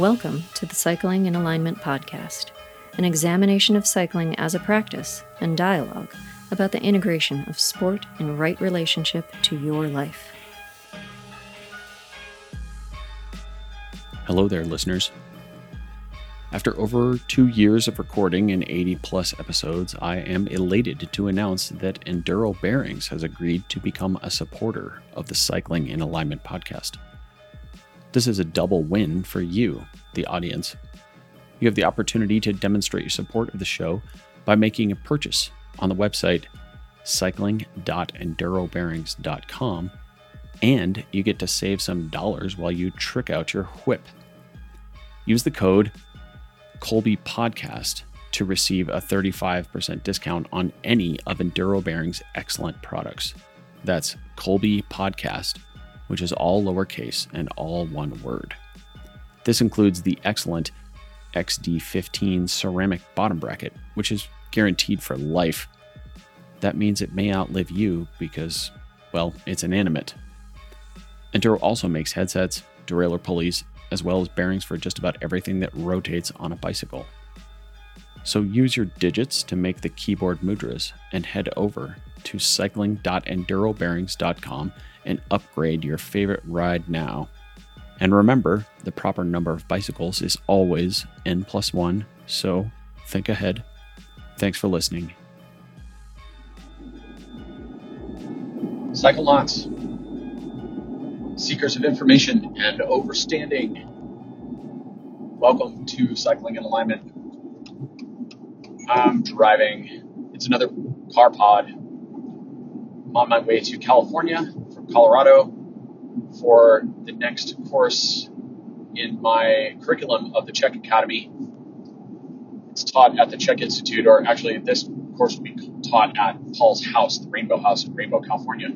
Welcome to the Cycling in Alignment podcast, an examination of cycling as a practice and dialogue about the integration of sport in right relationship to your life. Hello there, listeners. After over two years of recording and 80 plus episodes, I am elated to announce that Enduro Bearings has agreed to become a supporter of the Cycling in Alignment podcast. This is a double win for you, the audience. You have the opportunity to demonstrate your support of the show by making a purchase on the website cycling.endurobearings.com, and you get to save some dollars while you trick out your whip. Use the code Colby Podcast to receive a 35% discount on any of Enduro Bearing's excellent products. That's Colby Podcast, which is all lowercase and all one word. This includes the excellent XD15 ceramic bottom bracket, which is guaranteed for life. That means it may outlive you because, well, it's inanimate. Enduro also makes headsets, derailleur pulleys, as well as bearings for just about everything that rotates on a bicycle. So use your digits to make the keyboard mudras and head over to cycling.endurobearings.com and upgrade your favorite ride now. And remember, the proper number of bicycles is always n plus one, so think ahead. Thanks for listening. Cyclonauts, seekers of information and overstanding. Welcome to Cycling in Alignment. I'm driving. It's another car pod. I'm on my way to California Colorado for the next course in my curriculum of the CHEK Academy. It's taught at the CHEK Institute, or actually, this course will be taught at Paul's house, the Rainbow House in Rainbow, California.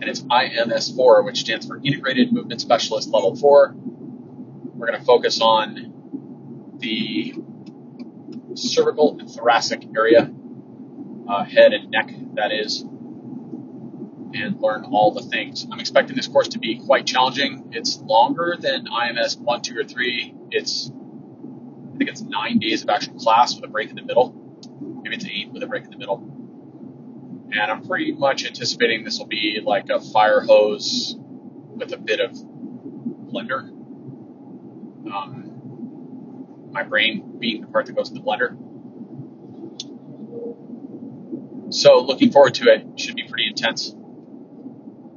And it's IMS4, which stands for Integrated Movement Specialist Level 4. We're going to focus on the cervical and thoracic area, uh, head and neck, that is, and learn all the things. I'm expecting this course to be quite challenging. It's longer than IMS 1, 2, or 3. It's, I think it's nine days of actual class with a break in the middle. Maybe it's eight with a break in the middle. And I'm pretty much anticipating this will be like a fire hose with a bit of blender. Um, my brain being the part that goes in the blender. So looking forward to it. Should be pretty intense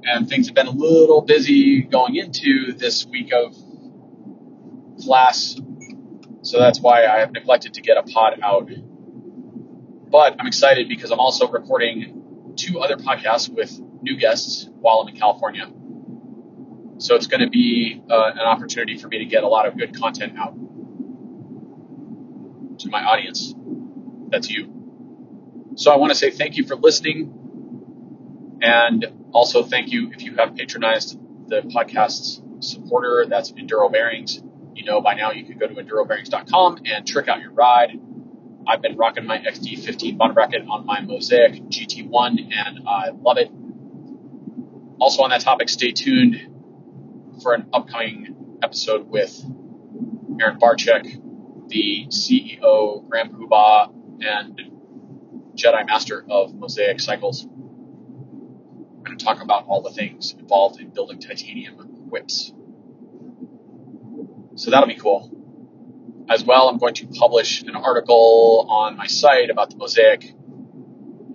and things have been a little busy going into this week of class. So that's why I have neglected to get a pod out. But I'm excited because I'm also recording two other podcasts with new guests while I'm in California. So it's going to be uh, an opportunity for me to get a lot of good content out to my audience. That's you. So I want to say thank you for listening. And also, thank you if you have patronized the podcast's supporter. That's Enduro Bearings. You know by now you can go to endurobearings.com and trick out your ride. I've been rocking my XD15 bottom bracket on my Mosaic GT1 and I love it. Also on that topic, stay tuned for an upcoming episode with Aaron Barcheck, the CEO, Grand Poobah, and Jedi Master of Mosaic Cycles going to talk about all the things involved in building titanium whips. So that'll be cool. As well, I'm going to publish an article on my site about the mosaic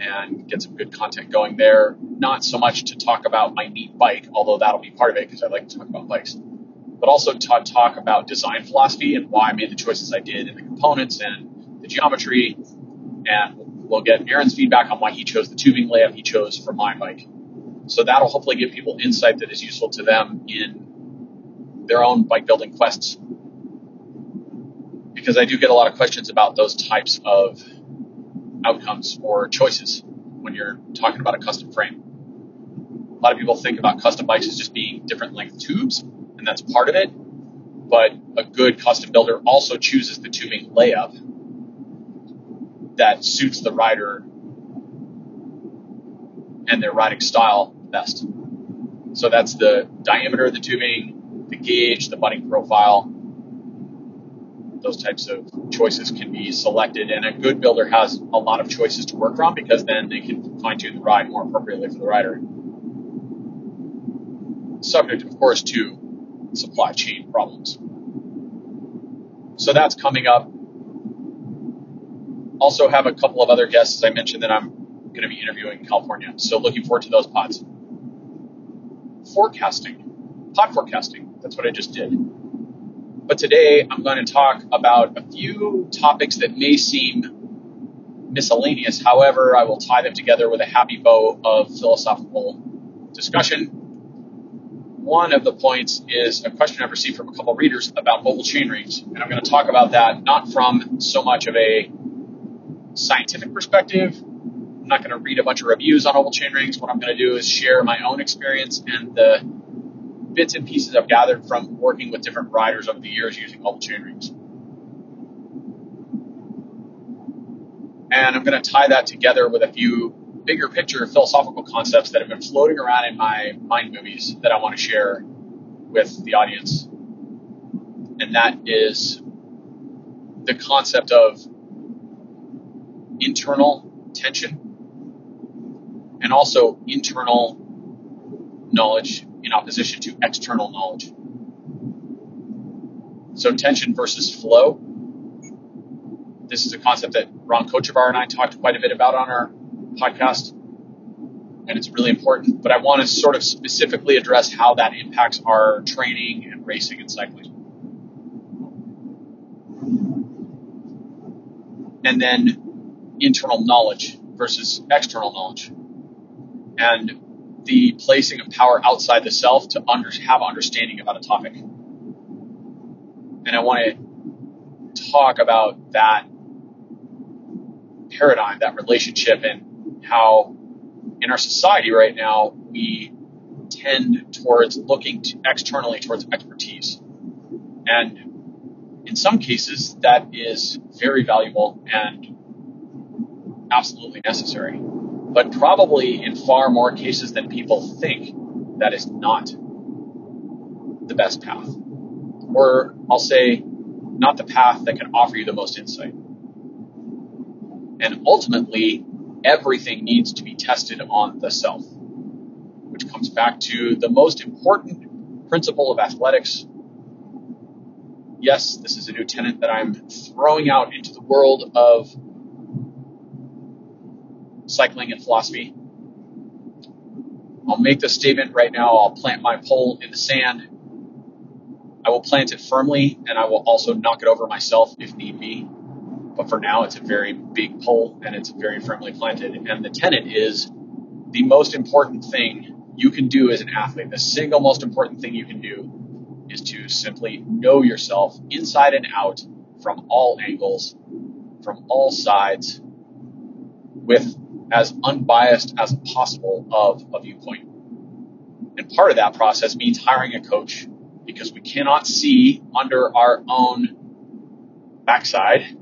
and get some good content going there. Not so much to talk about my neat bike, although that'll be part of it because I like to talk about bikes, but also to talk about design philosophy and why I made the choices I did in the components and the geometry. And we'll get Aaron's feedback on why he chose the tubing layout he chose for my bike. So that'll hopefully give people insight that is useful to them in their own bike building quests. Because I do get a lot of questions about those types of outcomes or choices when you're talking about a custom frame. A lot of people think about custom bikes as just being different length tubes, and that's part of it. But a good custom builder also chooses the tubing layup that suits the rider and their riding style best. So that's the diameter of the tubing, the gauge, the butting profile, those types of choices can be selected. And a good builder has a lot of choices to work from because then they can fine tune the ride more appropriately for the rider. Subject, of course, to supply chain problems. So that's coming up. Also, have a couple of other guests, as I mentioned, that I'm going to be interviewing in California. So, looking forward to those pods. Forecasting, pod forecasting. That's what I just did. But today I'm going to talk about a few topics that may seem miscellaneous. However, I will tie them together with a happy bow of philosophical discussion. One of the points is a question I've received from a couple readers about oval chain rings. And I'm going to talk about that not from so much of a scientific perspective. I'm not going to read a bunch of reviews on oval chain rings. What I'm going to do is share my own experience and the bits and pieces I've gathered from working with different riders over the years using oval chain rings. And I'm going to tie that together with a few bigger picture philosophical concepts that have been floating around in my mind movies that I want to share with the audience. And that is the concept of internal tension and also internal knowledge in opposition to external knowledge. So tension versus flow. This is a concept that Ron Kochevar and I talked quite a bit about on our podcast, and it's really important. But I want to sort of specifically address how that impacts our training and racing and cycling. And then internal knowledge versus external knowledge. And the placing of power outside the self to under, have understanding about a topic. And I want to talk about that paradigm, that relationship, and how in our society right now we tend towards looking to externally towards expertise. And in some cases, that is very valuable and absolutely necessary but probably in far more cases than people think, that is not the best path. Or I'll say, not the path that can offer you the most insight. And ultimately, everything needs to be tested on the self, which comes back to the most important principle of athletics. Yes, this is a new tenet that I'm throwing out into the world of cycling and philosophy. I'll make the statement right now. I'll plant my pole in the sand. I will plant it firmly and I will also knock it over myself if need be. But for now, it's a very big pole and it's very firmly planted. And the tenet is the most important thing you can do as an athlete, the single most important thing you can do is to simply know yourself inside and out from all angles, from all sides, with as unbiased as possible of a viewpoint. And part of that process means hiring a coach because we cannot see under our own backside.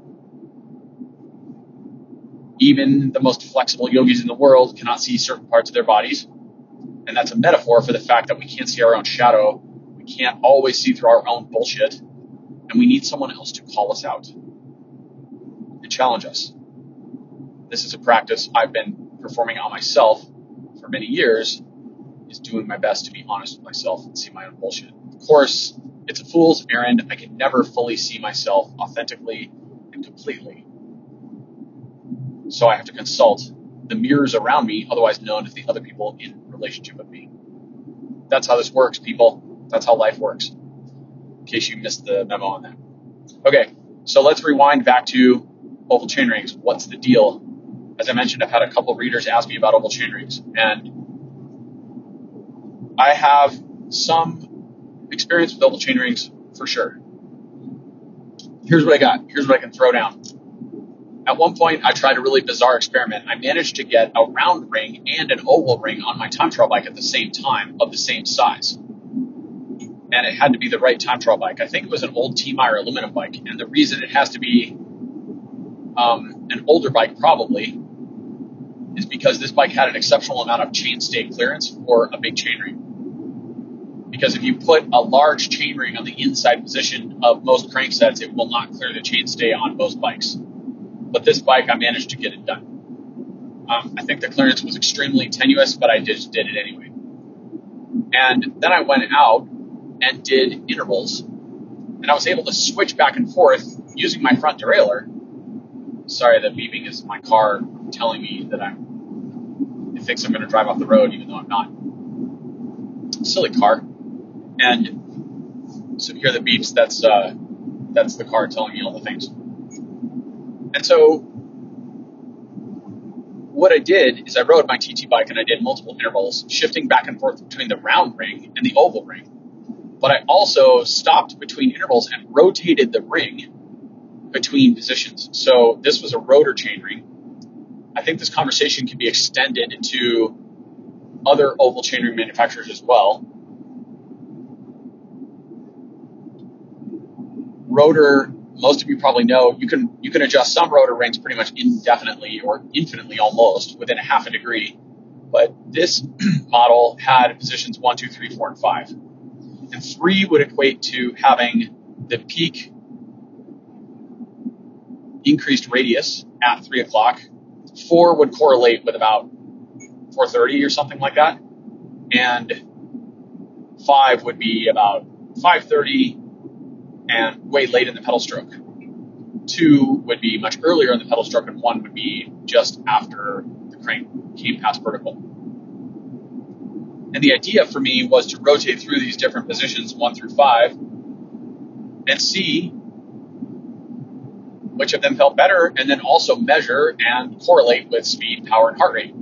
Even the most flexible yogis in the world cannot see certain parts of their bodies. And that's a metaphor for the fact that we can't see our own shadow. We can't always see through our own bullshit. And we need someone else to call us out and challenge us this is a practice I've been performing on myself for many years, is doing my best to be honest with myself and see my own bullshit. Of course, it's a fool's errand. I can never fully see myself authentically and completely. So I have to consult the mirrors around me, otherwise known as the other people in relationship with me. That's how this works, people. That's how life works. In case you missed the memo on that. Okay, so let's rewind back to oval chain rings. What's the deal as I mentioned, I've had a couple readers ask me about oval chain rings, and I have some experience with oval chain rings for sure. Here's what I got. Here's what I can throw down. At one point, I tried a really bizarre experiment. I managed to get a round ring and an oval ring on my time trial bike at the same time of the same size. And it had to be the right time trial bike. I think it was an old T Meyer aluminum bike. And the reason it has to be um, an older bike, probably, is because this bike had an exceptional amount of chain stay clearance for a big chainring. because if you put a large chainring on the inside position of most cranksets, it will not clear the chainstay on most bikes. But this bike, I managed to get it done. Um, I think the clearance was extremely tenuous, but I just did it anyway. And then I went out and did intervals, and I was able to switch back and forth using my front derailleur. Sorry, the beeping is my car telling me that I'm. It thinks I'm going to drive off the road, even though I'm not. Silly car. And so hear the beeps. That's uh, that's the car telling me all the things. And so what I did is I rode my TT bike and I did multiple intervals, shifting back and forth between the round ring and the oval ring. But I also stopped between intervals and rotated the ring between positions. So this was a rotor chain ring. I think this conversation can be extended to other oval chainring manufacturers as well. Rotor most of you probably know you can you can adjust some rotor rings pretty much indefinitely or infinitely almost within a half a degree. But this model had positions one, two, three, four, and five. And three would equate to having the peak increased radius at three o'clock. Four would correlate with about 4:30 or something like that, and five would be about 5:30 and way late in the pedal stroke. Two would be much earlier in the pedal stroke, and one would be just after the crank came past vertical. And the idea for me was to rotate through these different positions, one through five, and see which of them felt better, and then also measure and correlate with speed, power, and heart rate.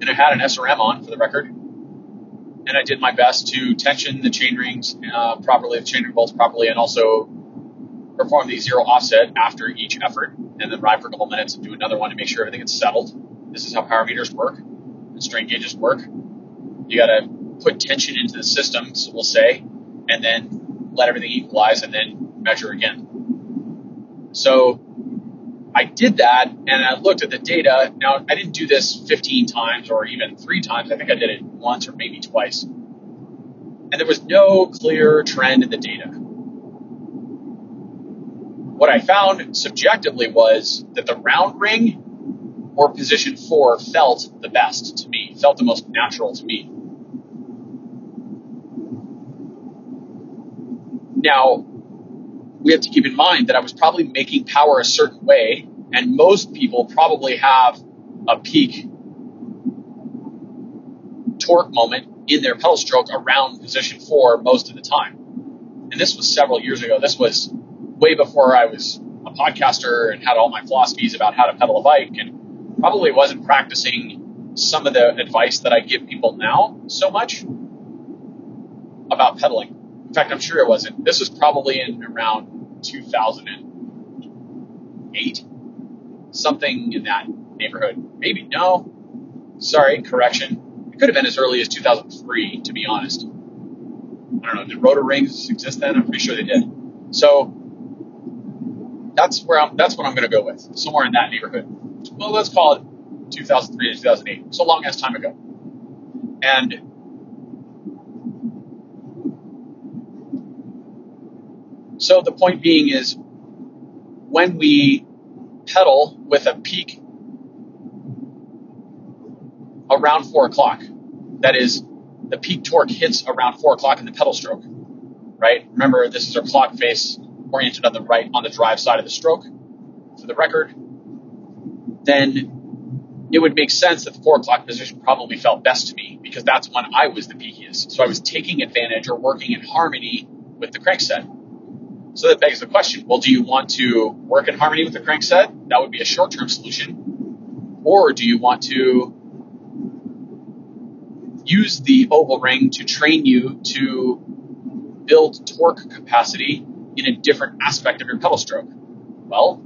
And I had an SRM on for the record, and I did my best to tension the chain rings uh, properly, the chain ring bolts properly, and also perform the zero offset after each effort, and then ride for a couple minutes and do another one to make sure everything is settled. This is how power meters work and strain gauges work. You got to put tension into the system, so we'll say, and then let everything equalize, and then measure again. So I did that and I looked at the data. Now, I didn't do this 15 times or even three times. I think I did it once or maybe twice. And there was no clear trend in the data. What I found subjectively was that the round ring or position four felt the best to me, felt the most natural to me. Now, we have to keep in mind that I was probably making power a certain way, and most people probably have a peak torque moment in their pedal stroke around position four most of the time. And this was several years ago. This was way before I was a podcaster and had all my philosophies about how to pedal a bike and probably wasn't practicing some of the advice that I give people now so much about pedaling. In fact, I'm sure it wasn't. This was probably in around 2008, something in that neighborhood. Maybe no. Sorry, correction. It could have been as early as 2003, to be honest. I don't know. Did rotor rings exist then? I'm pretty sure they did. So that's where I'm. That's what I'm going to go with. Somewhere in that neighborhood. Well, let's call it 2003 to 2008. So long as time ago. And So the point being is when we pedal with a peak around four o'clock, that is, the peak torque hits around four o'clock in the pedal stroke, right? Remember, this is our clock face oriented on the right on the drive side of the stroke. For the record, then it would make sense that the four o'clock position probably felt best to me because that's when I was the peakiest. So I was taking advantage or working in harmony with the crankset. So that begs the question, well, do you want to work in harmony with the crankset? That would be a short-term solution. Or do you want to use the oval ring to train you to build torque capacity in a different aspect of your pedal stroke? Well,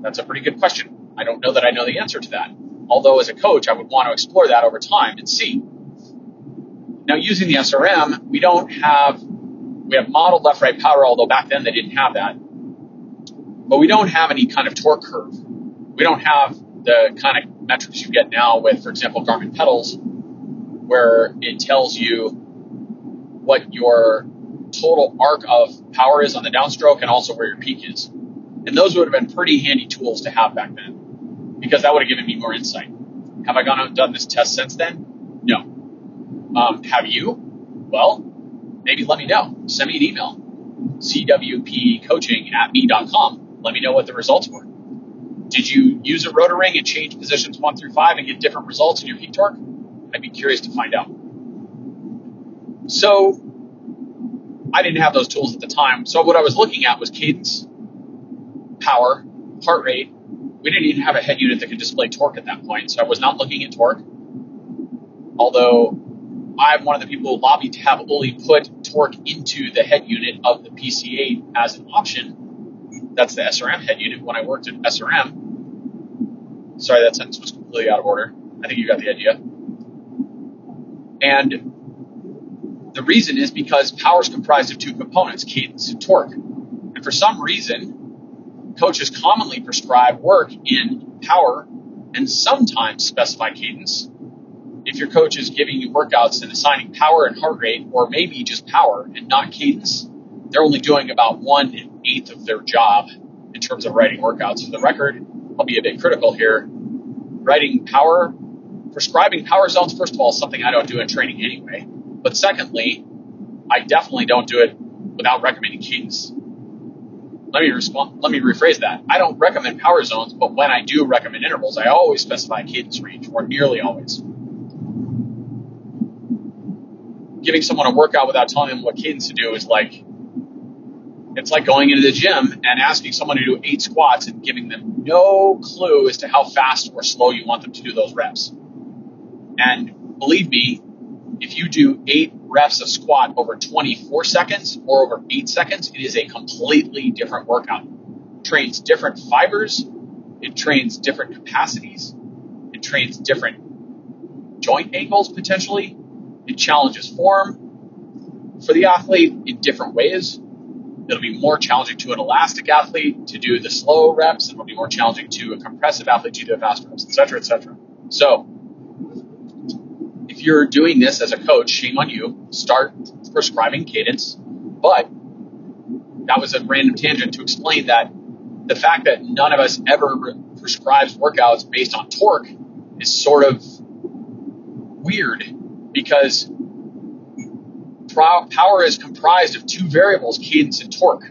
that's a pretty good question. I don't know that I know the answer to that. Although as a coach, I would want to explore that over time and see. Now using the SRM, we don't have we have modeled left right power, although back then they didn't have that. But we don't have any kind of torque curve. We don't have the kind of metrics you get now with, for example, Garmin pedals, where it tells you what your total arc of power is on the downstroke and also where your peak is. And those would have been pretty handy tools to have back then because that would have given me more insight. Have I gone out and done this test since then? No. Um, have you? Well, maybe let me know. Send me an email. CWPcoaching at me.com. Let me know what the results were. Did you use a rotor ring and change positions one through five and get different results in your peak torque? I'd be curious to find out. So I didn't have those tools at the time. So what I was looking at was cadence, power, heart rate. We didn't even have a head unit that could display torque at that point. So I was not looking at torque. Although I'm one of the people who lobbied to have only put torque into the head unit of the PC8 as an option. That's the SRM head unit when I worked at SRM. Sorry, that sentence was completely out of order. I think you got the idea. And the reason is because power is comprised of two components, cadence and torque. And for some reason, coaches commonly prescribe work in power and sometimes specify cadence. If your coach is giving you workouts and assigning power and heart rate, or maybe just power and not cadence, they're only doing about one eighth of their job in terms of writing workouts. For the record, I'll be a bit critical here. Writing power, prescribing power zones, first of all, is something I don't do in training anyway. But secondly, I definitely don't do it without recommending cadence. Let me respond. Let me rephrase that. I don't recommend power zones, but when I do recommend intervals, I always specify cadence range, or nearly always. Giving someone a workout without telling them what cadence to do is like it's like going into the gym and asking someone to do eight squats and giving them no clue as to how fast or slow you want them to do those reps. And believe me, if you do eight reps of squat over 24 seconds or over eight seconds, it is a completely different workout. It trains different fibers. It trains different capacities. It trains different joint angles potentially. It challenges form for the athlete in different ways. It'll be more challenging to an elastic athlete to do the slow reps, and it'll be more challenging to a compressive athlete to do the fast reps, etc., etc. So, if you're doing this as a coach, shame on you. Start prescribing cadence. But that was a random tangent to explain that the fact that none of us ever prescribes workouts based on torque is sort of weird because power is comprised of two variables, cadence and torque.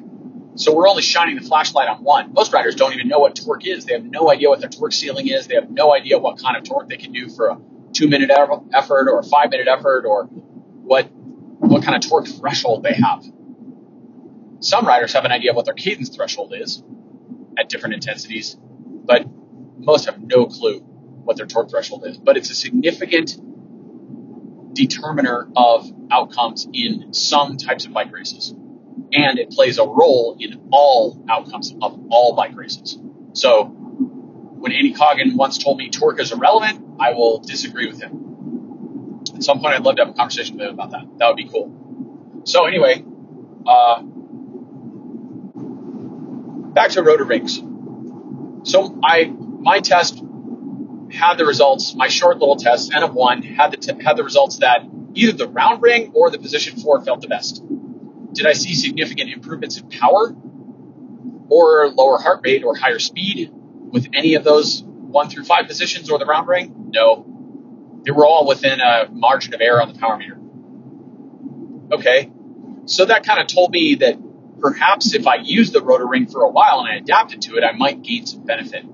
So we're only shining the flashlight on one. Most riders don't even know what torque is. They have no idea what their torque ceiling is. They have no idea what kind of torque they can do for a two minute effort or a five minute effort or what what kind of torque threshold they have. Some riders have an idea of what their cadence threshold is at different intensities, but most have no clue what their torque threshold is. But it's a significant determiner of outcomes in some types of bike races. And it plays a role in all outcomes of all bike races. So when Andy Coggan once told me torque is irrelevant, I will disagree with him. At some point, I'd love to have a conversation with him about that. That would be cool. So anyway, uh, back to rotor rings. So I my test had the results. My short little test, N of one, had the t- had the results that either the round ring or the position four felt the best. Did I see significant improvements in power, or lower heart rate, or higher speed with any of those one through five positions or the round ring? No. They were all within a margin of error on the power meter. Okay. So that kind of told me that perhaps if I used the rotor ring for a while and I adapted to it, I might gain some benefit.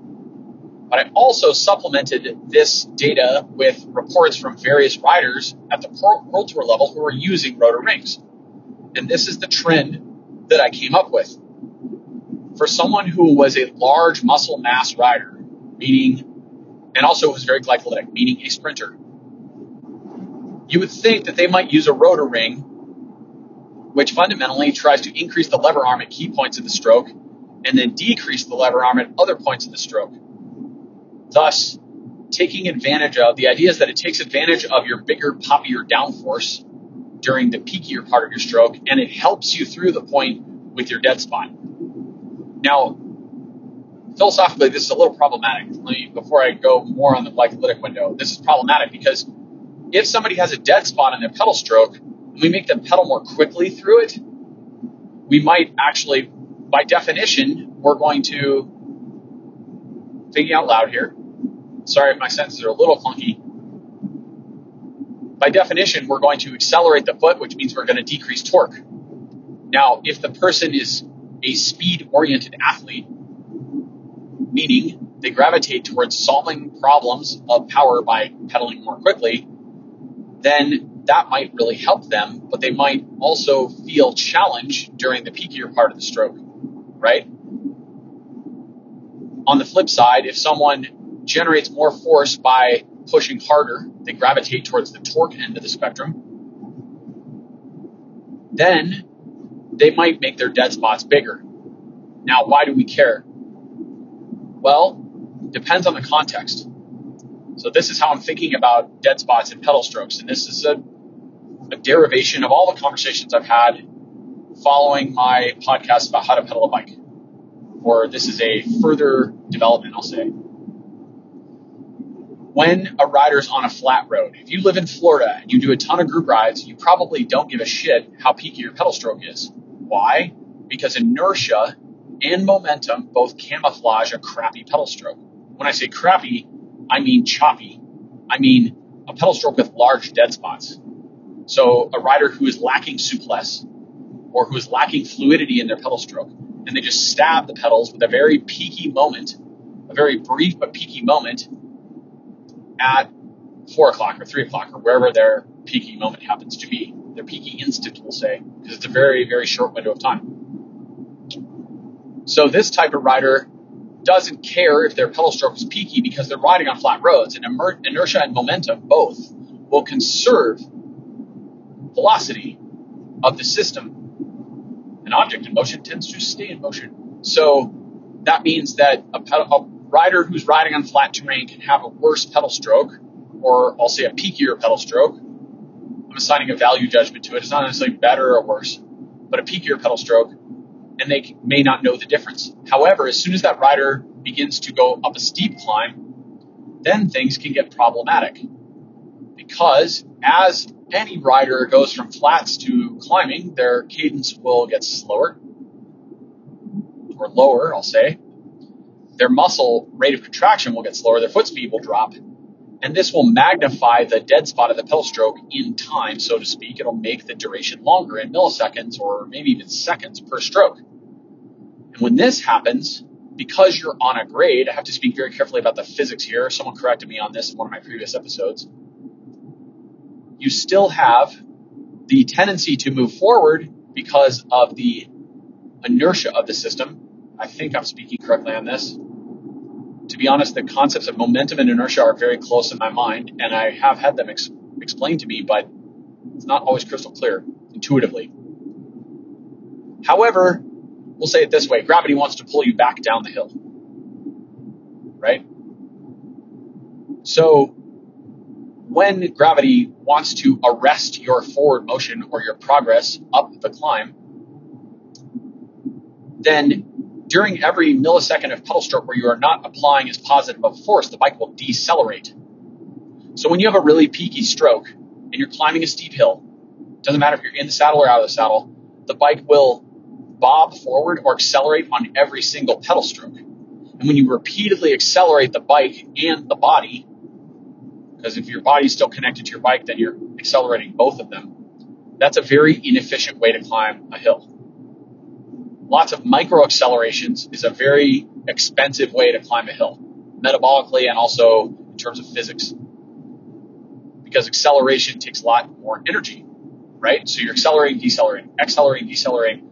But I also supplemented this data with reports from various riders at the World Tour level who were using rotor rings. And this is the trend that I came up with. For someone who was a large muscle mass rider, meaning, and also was very glycolytic, meaning a sprinter. You would think that they might use a rotor ring, which fundamentally tries to increase the lever arm at key points of the stroke and then decrease the lever arm at other points of the stroke. Thus, taking advantage of the idea is that it takes advantage of your bigger, poppier downforce during the peakier part of your stroke, and it helps you through the point with your dead spot. Now, philosophically, this is a little problematic. Me, before I go more on the glycolytic window, this is problematic because if somebody has a dead spot in their pedal stroke, and we make them pedal more quickly through it, we might actually, by definition, we're going to, thinking out loud here, sorry if my sentences are a little clunky. By definition, we're going to accelerate the foot, which means we're going to decrease torque. Now, if the person is a speed oriented athlete, meaning they gravitate towards solving problems of power by pedaling more quickly, then that might really help them, but they might also feel challenged during the peakier part of the stroke, right? On the flip side, if someone generates more force by pushing harder, they gravitate towards the torque end of the spectrum, then they might make their dead spots bigger. Now, why do we care? Well, depends on the context. So this is how I'm thinking about dead spots and pedal strokes, and this is a, a derivation of all the conversations I've had following my podcast about how to pedal a bike. Or this is a further development, I'll say. When a rider's on a flat road, if you live in Florida and you do a ton of group rides, you probably don't give a shit how peaky your pedal stroke is. Why? Because inertia and momentum both camouflage a crappy pedal stroke. When I say crappy, I mean choppy. I mean a pedal stroke with large dead spots. So a rider who is lacking souplesse or who is lacking fluidity in their pedal stroke, and they just stab the pedals with a very peaky moment, a very brief but peaky moment at four o'clock or three o'clock or wherever their peaky moment happens to be their peaky instant, we'll say, because it's a very, very short window of time. So this type of rider doesn't care if their pedal stroke is peaky because they're riding on flat roads, and inertia and momentum both will conserve velocity of the system. An object in motion tends to stay in motion. So that means that a, pedal, rider who's riding on flat terrain can have a worse pedal stroke, or I'll say a peakier pedal stroke, I'm assigning a value judgment to it. It's not necessarily better or worse, but a peakier pedal stroke, and they may not know the difference. However, as soon as that rider begins to go up a steep climb, then things can get problematic. Because as any rider goes from flats to climbing, their cadence will get slower or lower, I'll say. Their muscle rate of contraction will get slower, their foot speed will drop, and this will magnify the dead spot of the pedal stroke in time, so to speak. It'll make the duration longer in milliseconds or maybe even seconds per stroke. And when this happens, because you're on a grade, I have to speak very carefully about the physics here. Someone corrected me on this in one of my previous episodes. You still have the tendency to move forward because of the inertia of the system. I think I'm speaking correctly on this to be honest, the concepts of momentum and inertia are very close in my mind, and I have had them ex- explained to me, but it's not always crystal clear intuitively. However, we'll say it this way gravity wants to pull you back down the hill. Right? So, when gravity wants to arrest your forward motion or your progress up the climb, then during every millisecond of pedal stroke where you are not applying as positive of force, the bike will decelerate. So when you have a really peaky stroke and you're climbing a steep hill, doesn't matter if you're in the saddle or out of the saddle, the bike will bob forward or accelerate on every single pedal stroke. And when you repeatedly accelerate the bike and the body, because if your body's still connected to your bike, then you're accelerating both of them. That's a very inefficient way to climb a hill lots of micro accelerations is a very expensive way to climb a hill, metabolically and also in terms of physics. Because acceleration takes a lot more energy, right? So you're accelerating, decelerating, accelerating, decelerating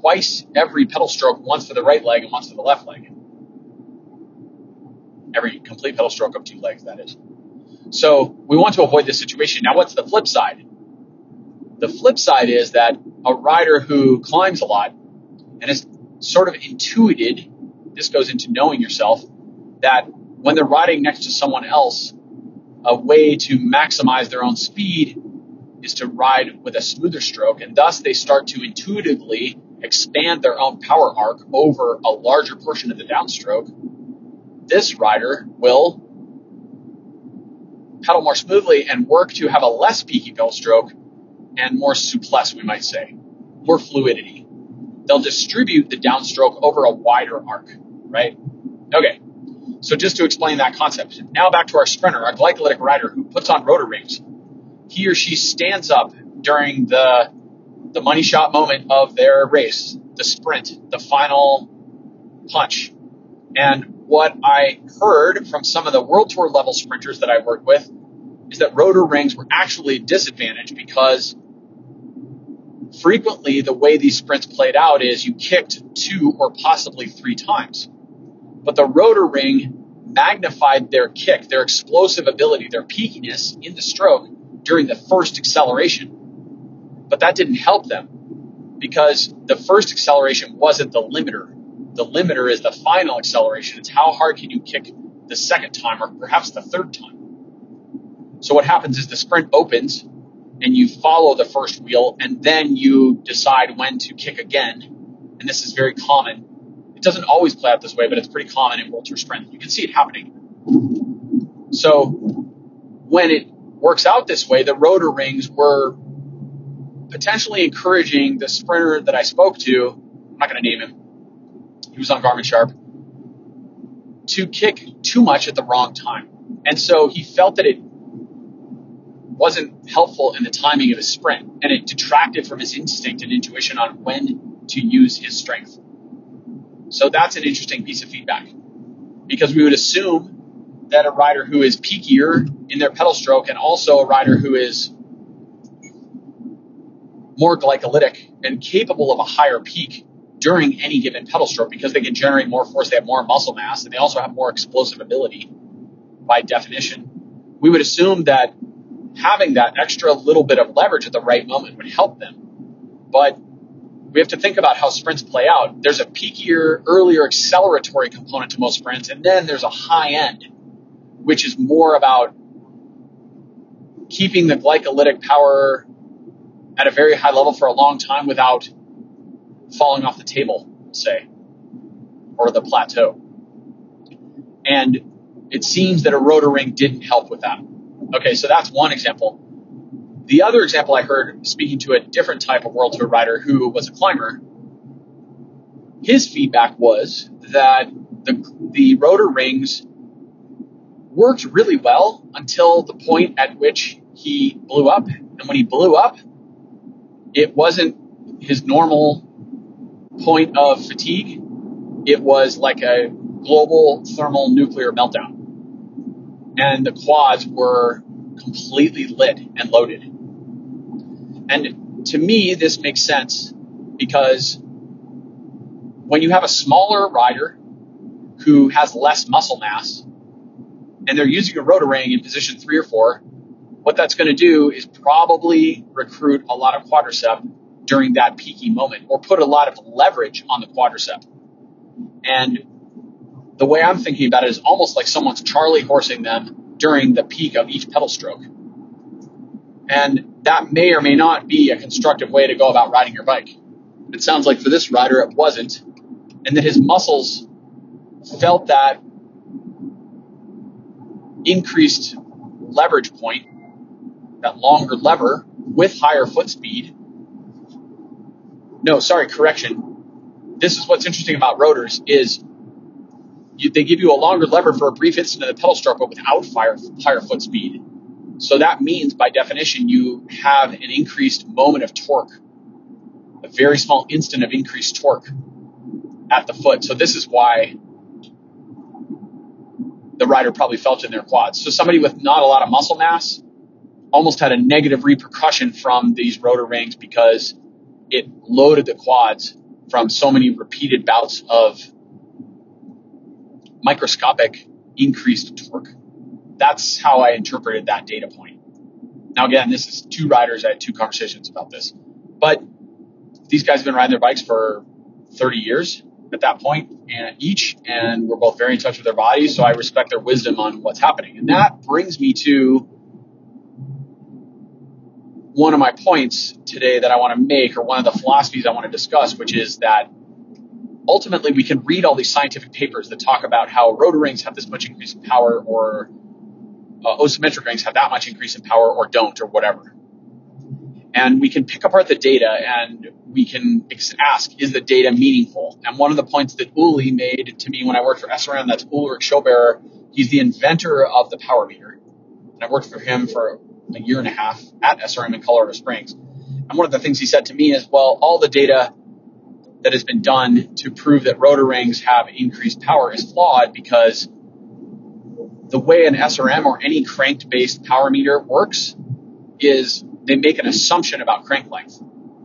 twice every pedal stroke, once for the right leg and once for the left leg. Every complete pedal stroke of two legs, that is. So we want to avoid this situation. Now, what's the flip side? The flip side is that a rider who climbs a lot and it's sort of intuited, this goes into knowing yourself, that when they're riding next to someone else, a way to maximize their own speed is to ride with a smoother stroke, and thus they start to intuitively expand their own power arc over a larger portion of the downstroke. This rider will pedal more smoothly and work to have a less peaky pedal stroke and more souplesse, we might say, more fluidity. They'll distribute the downstroke over a wider arc, right? Okay. So just to explain that concept, now back to our sprinter, our glycolytic rider who puts on rotor rings. He or she stands up during the the money shot moment of their race, the sprint, the final punch. And what I heard from some of the world tour level sprinters that I worked with is that rotor rings were actually a disadvantage because frequently the way these sprints played out is you kicked two or possibly three times. But the rotor ring magnified their kick, their explosive ability, their peakiness in the stroke during the first acceleration. But that didn't help them because the first acceleration wasn't the limiter. The limiter is the final acceleration. It's how hard can you kick the second time or perhaps the third time. So what happens is the sprint opens and you follow the first wheel and then you decide when to kick again. And this is very common. It doesn't always play out this way, but it's pretty common in World Tour Sprint. You can see it happening. So when it works out this way, the rotor rings were potentially encouraging the sprinter that I spoke to, I'm not going to name him, he was on Garmin Sharp, to kick too much at the wrong time. And so he felt that it wasn't helpful in the timing of his sprint, and it detracted from his instinct and intuition on when to use his strength. So that's an interesting piece of feedback because we would assume that a rider who is peakier in their pedal stroke and also a rider who is more glycolytic and capable of a higher peak during any given pedal stroke because they can generate more force, they have more muscle mass, and they also have more explosive ability by definition. We would assume that having that extra little bit of leverage at the right moment would help them. But we have to think about how sprints play out. There's a peakier, earlier acceleratory component to most sprints, and then there's a high end, which is more about keeping the glycolytic power at a very high level for a long time without falling off the table, say, or the plateau. And it seems that a rotor ring didn't help with that. Okay, so that's one example. The other example I heard speaking to a different type of World Tour rider who was a climber, his feedback was that the, the rotor rings worked really well until the point at which he blew up. And when he blew up, it wasn't his normal point of fatigue. It was like a global thermal nuclear meltdown. And the quads were completely lit and loaded. And to me, this makes sense because when you have a smaller rider who has less muscle mass and they're using a rotor ring in position three or four, what that's going to do is probably recruit a lot of quadricep during that peaky moment or put a lot of leverage on the quadricep. And the way I'm thinking about it is almost like someone's Charlie horsing them during the peak of each pedal stroke. And that may or may not be a constructive way to go about riding your bike. It sounds like for this rider it wasn't, and that his muscles felt that increased leverage point that longer lever with higher foot speed. No, sorry, correction. This is what's interesting about rotors is you, they give you a longer lever for a brief instant of the pedal stroke, but without fire, higher foot speed. So that means, by definition, you have an increased moment of torque, a very small instant of increased torque at the foot. So this is why the rider probably felt in their quads. So somebody with not a lot of muscle mass almost had a negative repercussion from these rotor rings because it loaded the quads from so many repeated bouts of microscopic increased torque. That's how I interpreted that data point. Now, again, this is two riders. I had two conversations about this, but these guys have been riding their bikes for 30 years at that point and each, and we're both very in touch with their bodies. So I respect their wisdom on what's happening. And that brings me to one of my points today that I want to make, or one of the philosophies I want to discuss, which is that ultimately we can read all these scientific papers that talk about how rotor rings have this much increase in power, or uh, rings have that much increase in power, or don't, or whatever. And we can pick apart the data and we can ask, is the data meaningful? And one of the points that Uli made to me when I worked for SRM, that's Ulrich Schoberer, he's the inventor of the power meter. And I worked for him for a year and a half at SRM in Colorado Springs. And one of the things he said to me is, well, all the data that has been done to prove that rotor rings have increased power is flawed because the way an SRM or any cranked based power meter works is they make an assumption about crank length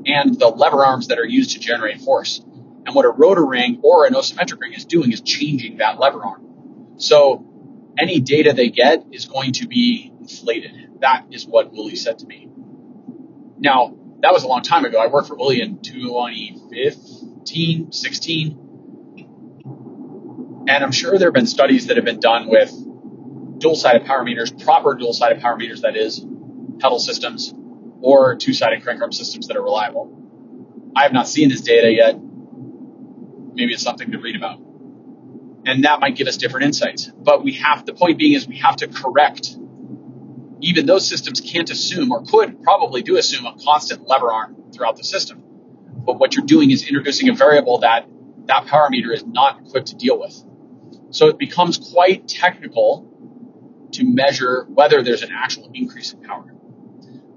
and the lever arms that are used to generate force. And what a rotor ring or an asymmetric ring is doing is changing that lever arm. So any data they get is going to be inflated. That is what Uli said to me. Now, that was a long time ago. I worked for Uli in 2015, 16. And I'm sure there have been studies that have been done with dual sided power meters, proper dual sided power meters, that is, pedal systems, or two sided crank arm systems that are reliable. I have not seen this data yet. Maybe it's something to read about. And that might give us different insights. But we have, the point being is we have to correct. Even those systems can't assume or could probably do assume a constant lever arm throughout the system. But what you're doing is introducing a variable that that power meter is not equipped to deal with. So it becomes quite technical to measure whether there's an actual increase in power.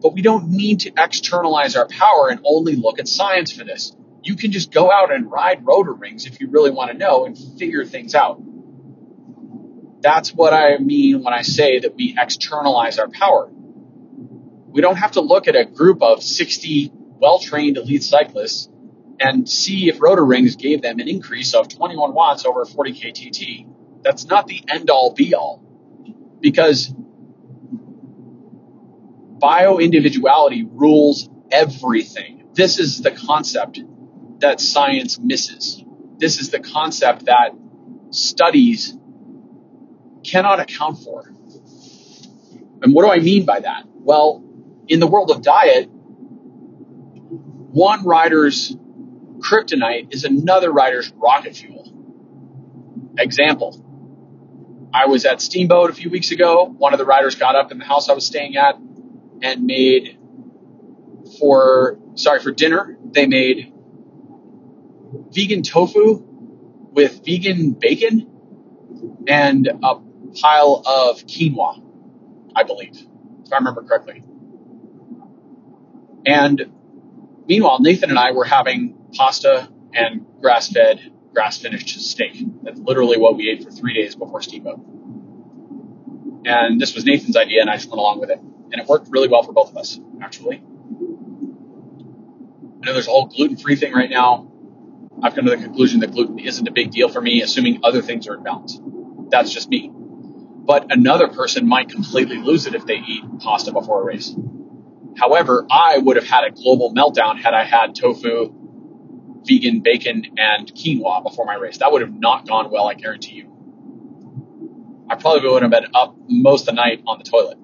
But we don't need to externalize our power and only look at science for this. You can just go out and ride rotor rings if you really want to know and figure things out. That's what I mean when I say that we externalize our power. We don't have to look at a group of 60 well trained elite cyclists and see if rotor rings gave them an increase of 21 watts over 40 kTT. That's not the end all be all because bio individuality rules everything. This is the concept that science misses. This is the concept that studies cannot account for. And what do I mean by that? Well, in the world of diet, one rider's kryptonite is another rider's rocket fuel. Example. I was at Steamboat a few weeks ago. One of the riders got up in the house I was staying at and made for, sorry, for dinner, they made vegan tofu with vegan bacon and a pile of quinoa, I believe, if I remember correctly. And meanwhile, Nathan and I were having pasta and grass fed, grass finished steak. That's literally what we ate for three days before Steamboat. And this was Nathan's idea, and I just went along with it. And it worked really well for both of us, actually. I know there's a whole gluten free thing right now. I've come to the conclusion that gluten isn't a big deal for me, assuming other things are in balance. That's just me. But another person might completely lose it if they eat pasta before a race. However, I would have had a global meltdown had I had tofu, vegan bacon, and quinoa before my race. That would have not gone well, I guarantee you. I probably would have been up most of the night on the toilet.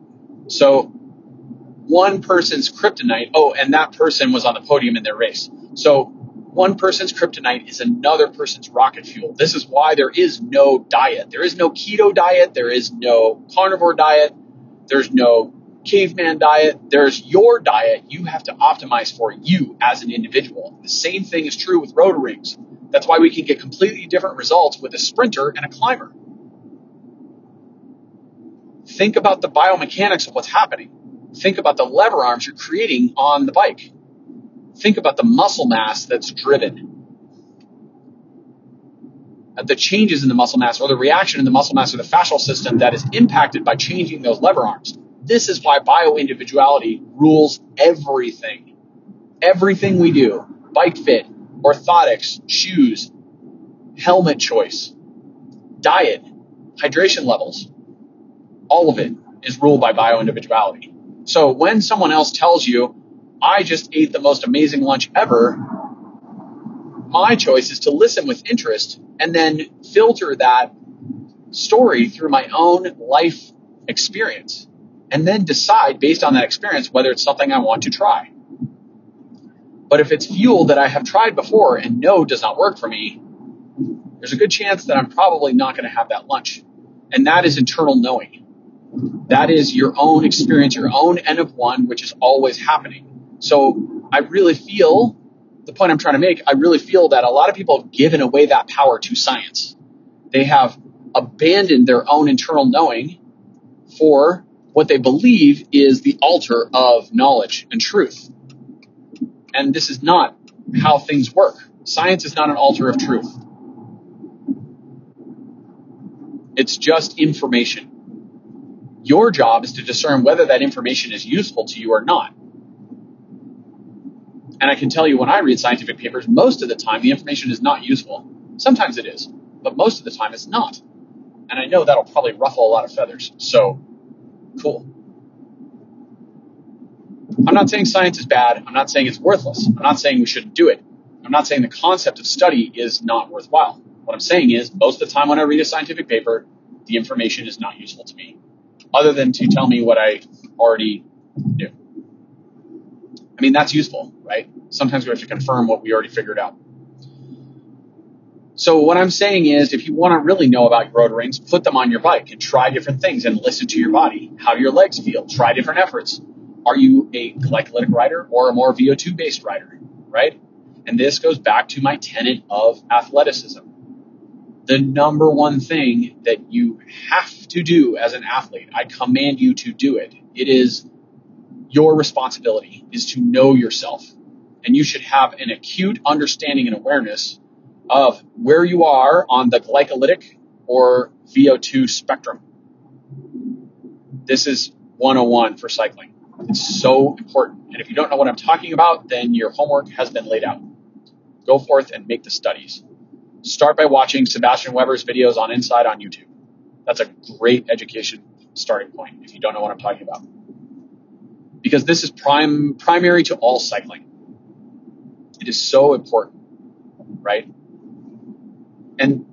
So one person's kryptonite, oh, and that person was on the podium in their race. So one person's kryptonite is another person's rocket fuel. This is why there is no diet. There is no keto diet. There is no carnivore diet. There's no caveman diet. There's your diet you have to optimize for you as an individual. The same thing is true with rotor rings. That's why we can get completely different results with a sprinter and a climber. Think about the biomechanics of what's happening. Think about the lever arms you're creating on the bike. Think about the muscle mass that's driven. Uh, the changes in the muscle mass or the reaction in the muscle mass or the fascial system that is impacted by changing those lever arms. This is why bioindividuality rules everything. Everything we do, bike fit, orthotics, shoes, helmet choice, diet, hydration levels, all of it is ruled by bioindividuality. So when someone else tells you, I just ate the most amazing lunch ever, my choice is to listen with interest and then filter that story through my own life experience and then decide based on that experience whether it's something I want to try. But if it's fuel that I have tried before and know does not work for me, there's a good chance that I'm probably not going to have that lunch. And that is internal knowing. That is your own experience, your own N of one, which is always happening. So I really feel the point I'm trying to make, I really feel that a lot of people have given away that power to science. They have abandoned their own internal knowing for what they believe is the altar of knowledge and truth. And this is not how things work. Science is not an altar of truth. It's just information. Your job is to discern whether that information is useful to you or not. And I can tell you when I read scientific papers, most of the time the information is not useful. Sometimes it is, but most of the time it's not. And I know that'll probably ruffle a lot of feathers. So, cool. I'm not saying science is bad. I'm not saying it's worthless. I'm not saying we shouldn't do it. I'm not saying the concept of study is not worthwhile. What I'm saying is, most of the time when I read a scientific paper, the information is not useful to me, other than to tell me what I already knew. I mean, that's useful, right? Sometimes we have to confirm what we already figured out. So what I'm saying is, if you want to really know about your rotor rings, put them on your bike and try different things and listen to your body. How do your legs feel? Try different efforts. Are you a glycolytic rider or a more VO2 based rider? Right? And this goes back to my tenet of athleticism. The number one thing that you have to do as an athlete, I command you to do it. It is your responsibility is to know yourself. And you should have an acute understanding and awareness of where you are on the glycolytic or VO2 spectrum. This is 101 for cycling. It's so important. And if you don't know what I'm talking about, then your homework has been laid out. Go forth and make the studies. Start by watching Sebastian Weber's videos on INSCYD on YouTube. That's a great education starting point if you don't know what I'm talking about. Because this is prime, primary to all cycling. It is so important, right? And,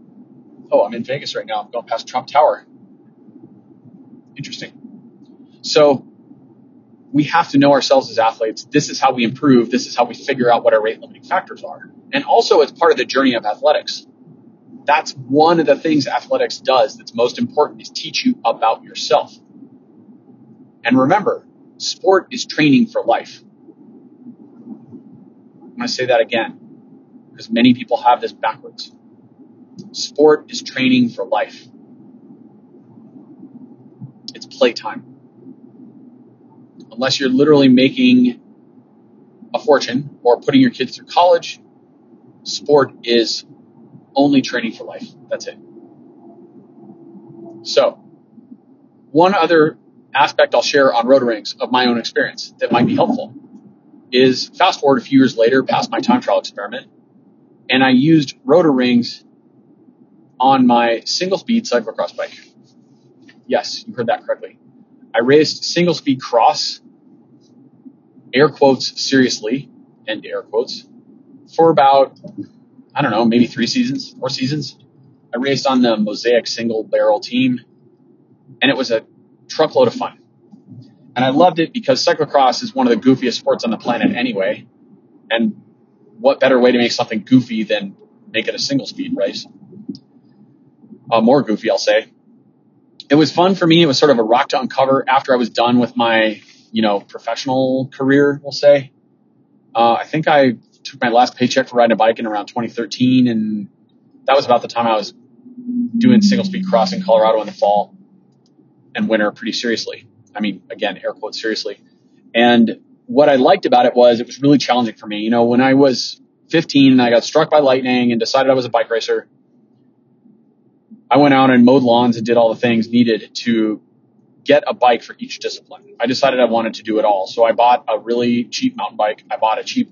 oh, I'm in Vegas right now. I'm going past Trump Tower. Interesting. So, we have to know ourselves as athletes. This is how we improve. This is how we figure out what our rate limiting factors are. And also it's part of the journey of athletics. That's one of the things athletics does that's most important is teach you about yourself. And remember, sport is training for life. I'm going to say that again because many people have this backwards. Sport is training for life. It's playtime unless you're literally making a fortune or putting your kids through college, sport is only training for life. That's it. So, one other aspect I'll share on rotor rings of my own experience that might be helpful is fast forward a few years later past my time trial experiment, and I used rotor rings on my single speed cyclocross bike. Yes, you heard that correctly. I raced single speed cross air quotes seriously, end air quotes, for about, I don't know, maybe three seasons, four seasons. I raced on the Mosaic single barrel team, and it was a truckload of fun. And I loved it because cyclocross is one of the goofiest sports on the planet anyway. And what better way to make something goofy than make it a single speed race? Uh, more goofy, I'll say. It was fun for me. It was sort of a rock to uncover after I was done with my you know, professional career, we'll say. Uh, I think I took my last paycheck for riding a bike in around 2013, and that was about the time I was doing single speed cross in Colorado in the fall and winter pretty seriously. I mean, again, air quotes seriously. And what I liked about it was it was really challenging for me. You know, when I was 15 and I got struck by lightning and decided I was a bike racer, I went out and mowed lawns and did all the things needed to get a bike for each discipline. I decided I wanted to do it all. So I bought a really cheap mountain bike. I bought a cheap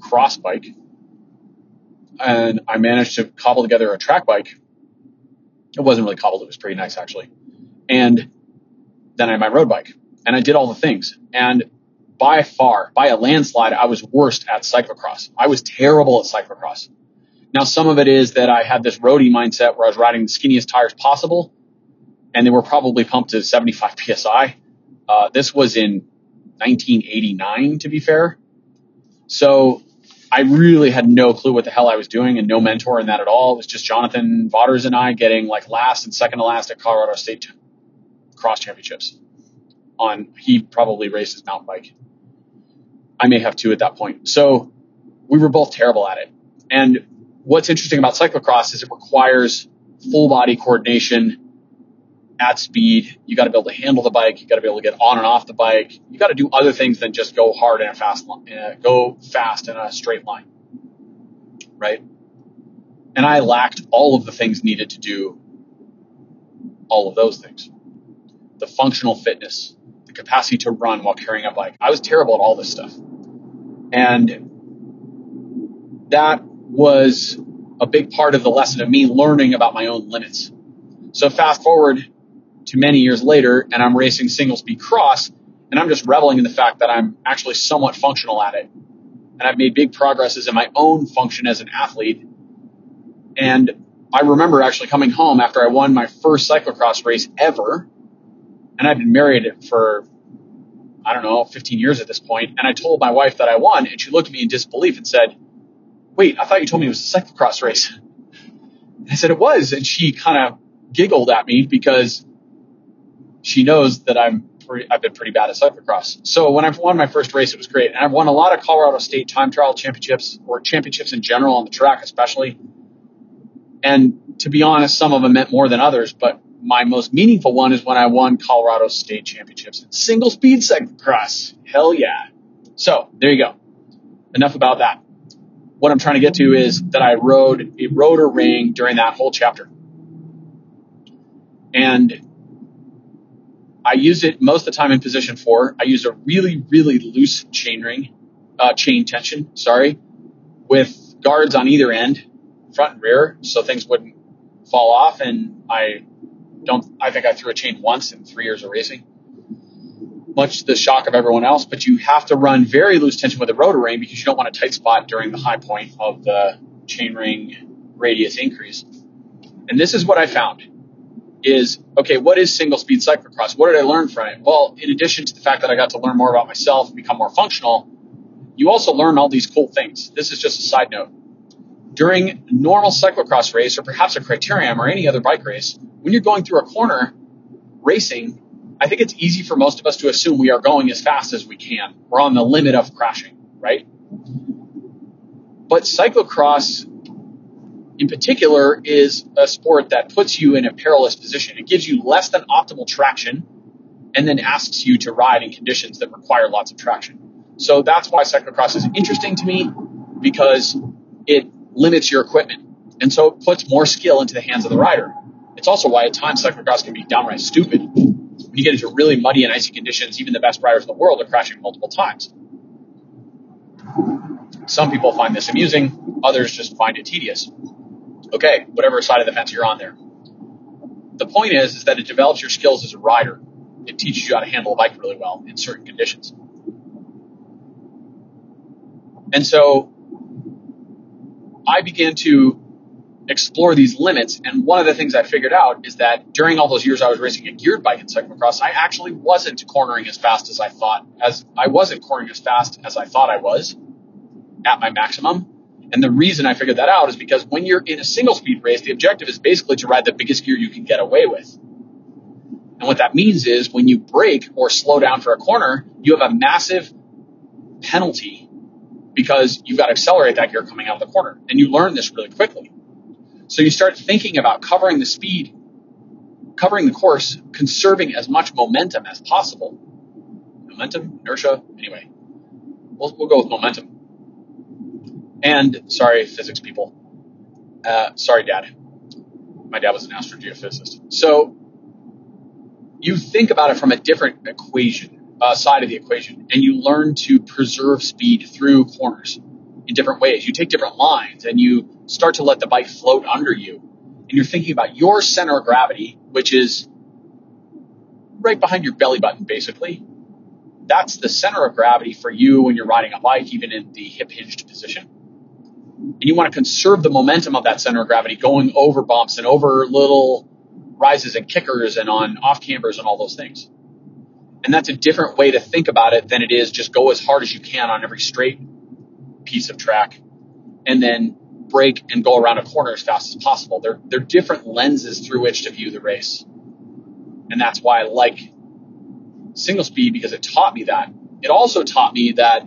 cross bike and I managed to cobble together a track bike. It wasn't really cobbled. It was pretty nice actually. And then I had my road bike and I did all the things. And by far, by a landslide, I was worst at cyclocross. I was terrible at cyclocross. Now, some of it is that I had this roadie mindset where I was riding the skinniest tires possible and they were probably pumped to 75 psi. Uh, this was in 1989, to be fair. So I really had no clue what the hell I was doing and no mentor in that at all. It was just Jonathan Vaughters and I getting like last and second to last at Colorado State cross championships. On he probably raced his mountain bike. I may have two at that point. So we were both terrible at it. And what's interesting about cyclocross is it requires full body coordination at speed. You got to be able to handle the bike. You got to be able to get on and off the bike. You got to do other things than just go hard in a fast line, uh, go fast in a straight line. Right. And I lacked all of the things needed to do all of those things. The functional fitness, the capacity to run while carrying a bike. I was terrible at all this stuff. And that was a big part of the lesson of me learning about my own limits. So fast forward to many years later and I'm racing single speed cross and I'm just reveling in the fact that I'm actually somewhat functional at it. And I've made big progresses in my own function as an athlete. And I remember actually coming home after I won my first cyclocross race ever. And I've been married for, I don't know, 15 years at this point. And I told my wife that I won and she looked at me in disbelief and said, wait, I thought you told me it was a cyclocross race. I said it was. And she kind of giggled at me because she knows that I'm pretty, I've been pretty bad at cyclocross. So when I won my first race, it was great. And I've won a lot of Colorado State time trial championships or championships in general on the track, especially. And to be honest, some of them meant more than others, but my most meaningful one is when I won Colorado State championships in single speed cyclocross. Hell yeah. So there you go. Enough about that. What I'm trying to get to is that I rode a rotor ring during that whole chapter. And I used it most of the time in position four. I used a really, really loose chain ring, uh, chain tension, sorry, with guards on either end, front and rear, so things wouldn't fall off. And I don't, I think I threw a chain once in three years of racing, much to the shock of everyone else. But you have to run very loose tension with a rotor ring because you don't want a tight spot during the high point of the chain ring radius increase. And this is what I found is okay, what is single speed cyclocross? What did I learn from it? Well, in addition to the fact that I got to learn more about myself and become more functional, you also learn all these cool things. This is just a side note. During normal cyclocross race or perhaps a criterium or any other bike race, when you're going through a corner racing, I think it's easy for most of us to assume we are going as fast as we can. We're on the limit of crashing, right? But cyclocross in particular is a sport that puts you in a perilous position. It gives you less than optimal traction and then asks you to ride in conditions that require lots of traction. So that's why cyclocross is interesting to me because it limits your equipment. And so it puts more skill into the hands of the rider. It's also why at times cyclocross can be downright stupid. You get into really muddy and icy conditions, even the best riders in the world are crashing multiple times. Some people find this amusing, others just find it tedious. Okay, whatever side of the fence you're on there. The point is, is that it develops your skills as a rider. It teaches you how to handle a bike really well in certain conditions. And so I began to explore these limits. And one of the things I figured out is that during all those years I was racing a geared bike in cyclocross, I actually wasn't cornering as fast as I thought, as I wasn't cornering as fast as I thought I was at my maximum. And the reason I figured that out is because when you're in a single speed race, the objective is basically to ride the biggest gear you can get away with. And what that means is when you brake or slow down for a corner, you have a massive penalty because you've got to accelerate that gear coming out of the corner. And you learn this really quickly. So you start thinking about covering the speed, covering the course, conserving as much momentum as possible. Momentum, inertia, anyway. We'll, we'll go with momentum. And sorry, physics people. Uh, sorry, dad. My dad was an astrogeophysicist. So you think about it from a different equation, uh, side of the equation, and you learn to preserve speed through corners in different ways. You take different lines and you start to let the bike float under you. And you're thinking about your center of gravity, which is right behind your belly button, basically. That's the center of gravity for you when you're riding a bike, even in the hip hinged position and you want to conserve the momentum of that center of gravity going over bumps and over little rises and kickers and on off cambers and all those things. And that's a different way to think about it than it is just go as hard as you can on every straight piece of track and then brake and go around a corner as fast as possible. They're, they're different lenses through which to view the race. And that's why I like single speed because it taught me that. It also taught me that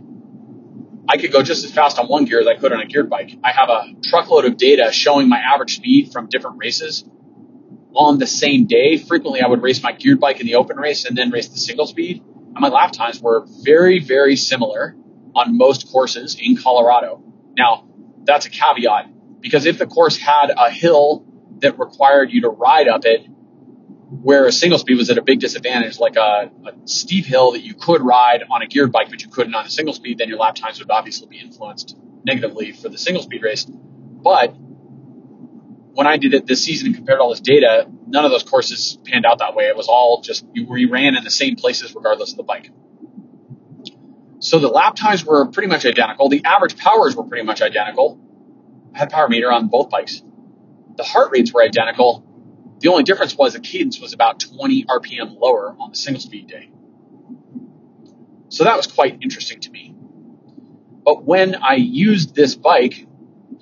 I could go just as fast on one gear as I could on a geared bike. I have a truckload of data showing my average speed from different races on the same day. Frequently, I would race my geared bike in the open race and then race the single speed. And my lap times were very, very similar on most courses in Colorado. Now, that's a caveat because if the course had a hill that required you to ride up it, where a single speed was at a big disadvantage, like a, a, steep hill that you could ride on a geared bike, but you couldn't on a single speed, then your lap times would obviously be influenced negatively for the single speed race. But when I did it this season and compared all this data, none of those courses panned out that way. It was all just you, we ran in the same places regardless of the bike. So the lap times were pretty much identical. The average powers were pretty much identical. I had power meter on both bikes. The heart rates were identical. The only difference was the cadence was about 20 RPM lower on the single speed day. So that was quite interesting to me. But when I used this bike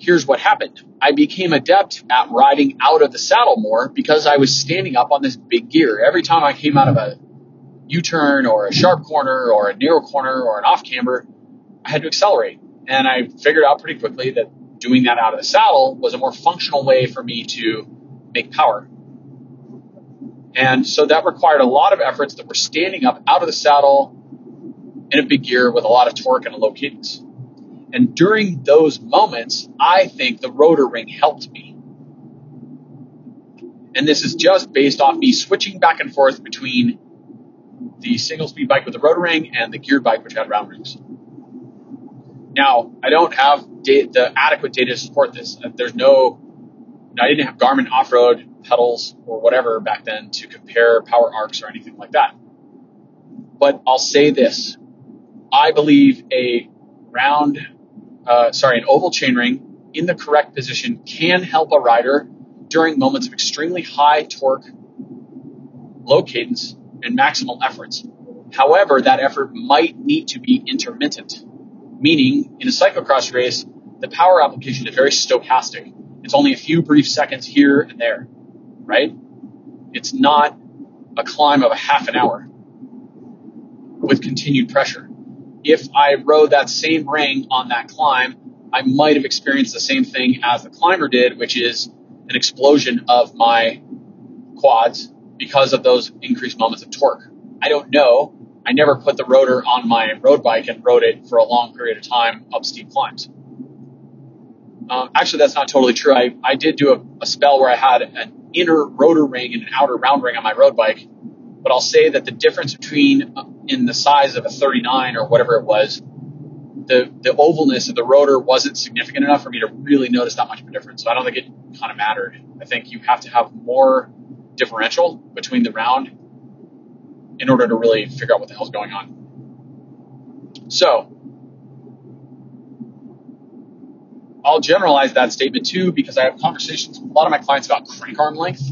here's what happened. I became adept at riding out of the saddle more because I was standing up on this big gear. Every time I came out of a U-turn or a sharp corner or a narrow corner or an off camber, I had to accelerate. And I figured out pretty quickly that doing that out of the saddle was a more functional way for me to make power. And so that required a lot of efforts that were standing up out of the saddle in a big gear with a lot of torque and a low cadence. And during those moments, I think the rotor ring helped me. And this is just based off me switching back and forth between the single speed bike with the rotor ring and the geared bike, which had round rings. Now, I don't have the adequate data to support this. There's no, I didn't have Garmin off road pedals or whatever back then to compare power arcs or anything like that. But I'll say this I believe a round uh, sorry, an oval chainring in the correct position can help a rider during moments of extremely high torque, low cadence, and maximal efforts. However, that effort might need to be intermittent, meaning in a cyclocross race, the power application is very stochastic. It's only a few brief seconds here and there, right? It's not a climb of a half an hour with continued pressure if I rode that same ring on that climb, I might have experienced the same thing as the climber did, which is an explosion of my quads because of those increased moments of torque. I don't know. I never put the rotor on my road bike and rode it for a long period of time up steep climbs. Um, actually, that's not totally true. I, I did do a, a spell where I had an inner rotor ring and an outer round ring on my road bike, but I'll say that the difference between uh, in the size of a 39 or whatever it was, the the ovalness of the rotor wasn't significant enough for me to really notice that much of a difference. So I don't think it kind of mattered. I think you have to have more differential between the round in order to really figure out what the hell's going on. So I'll generalize that statement too because I have conversations with a lot of my clients about crank arm length.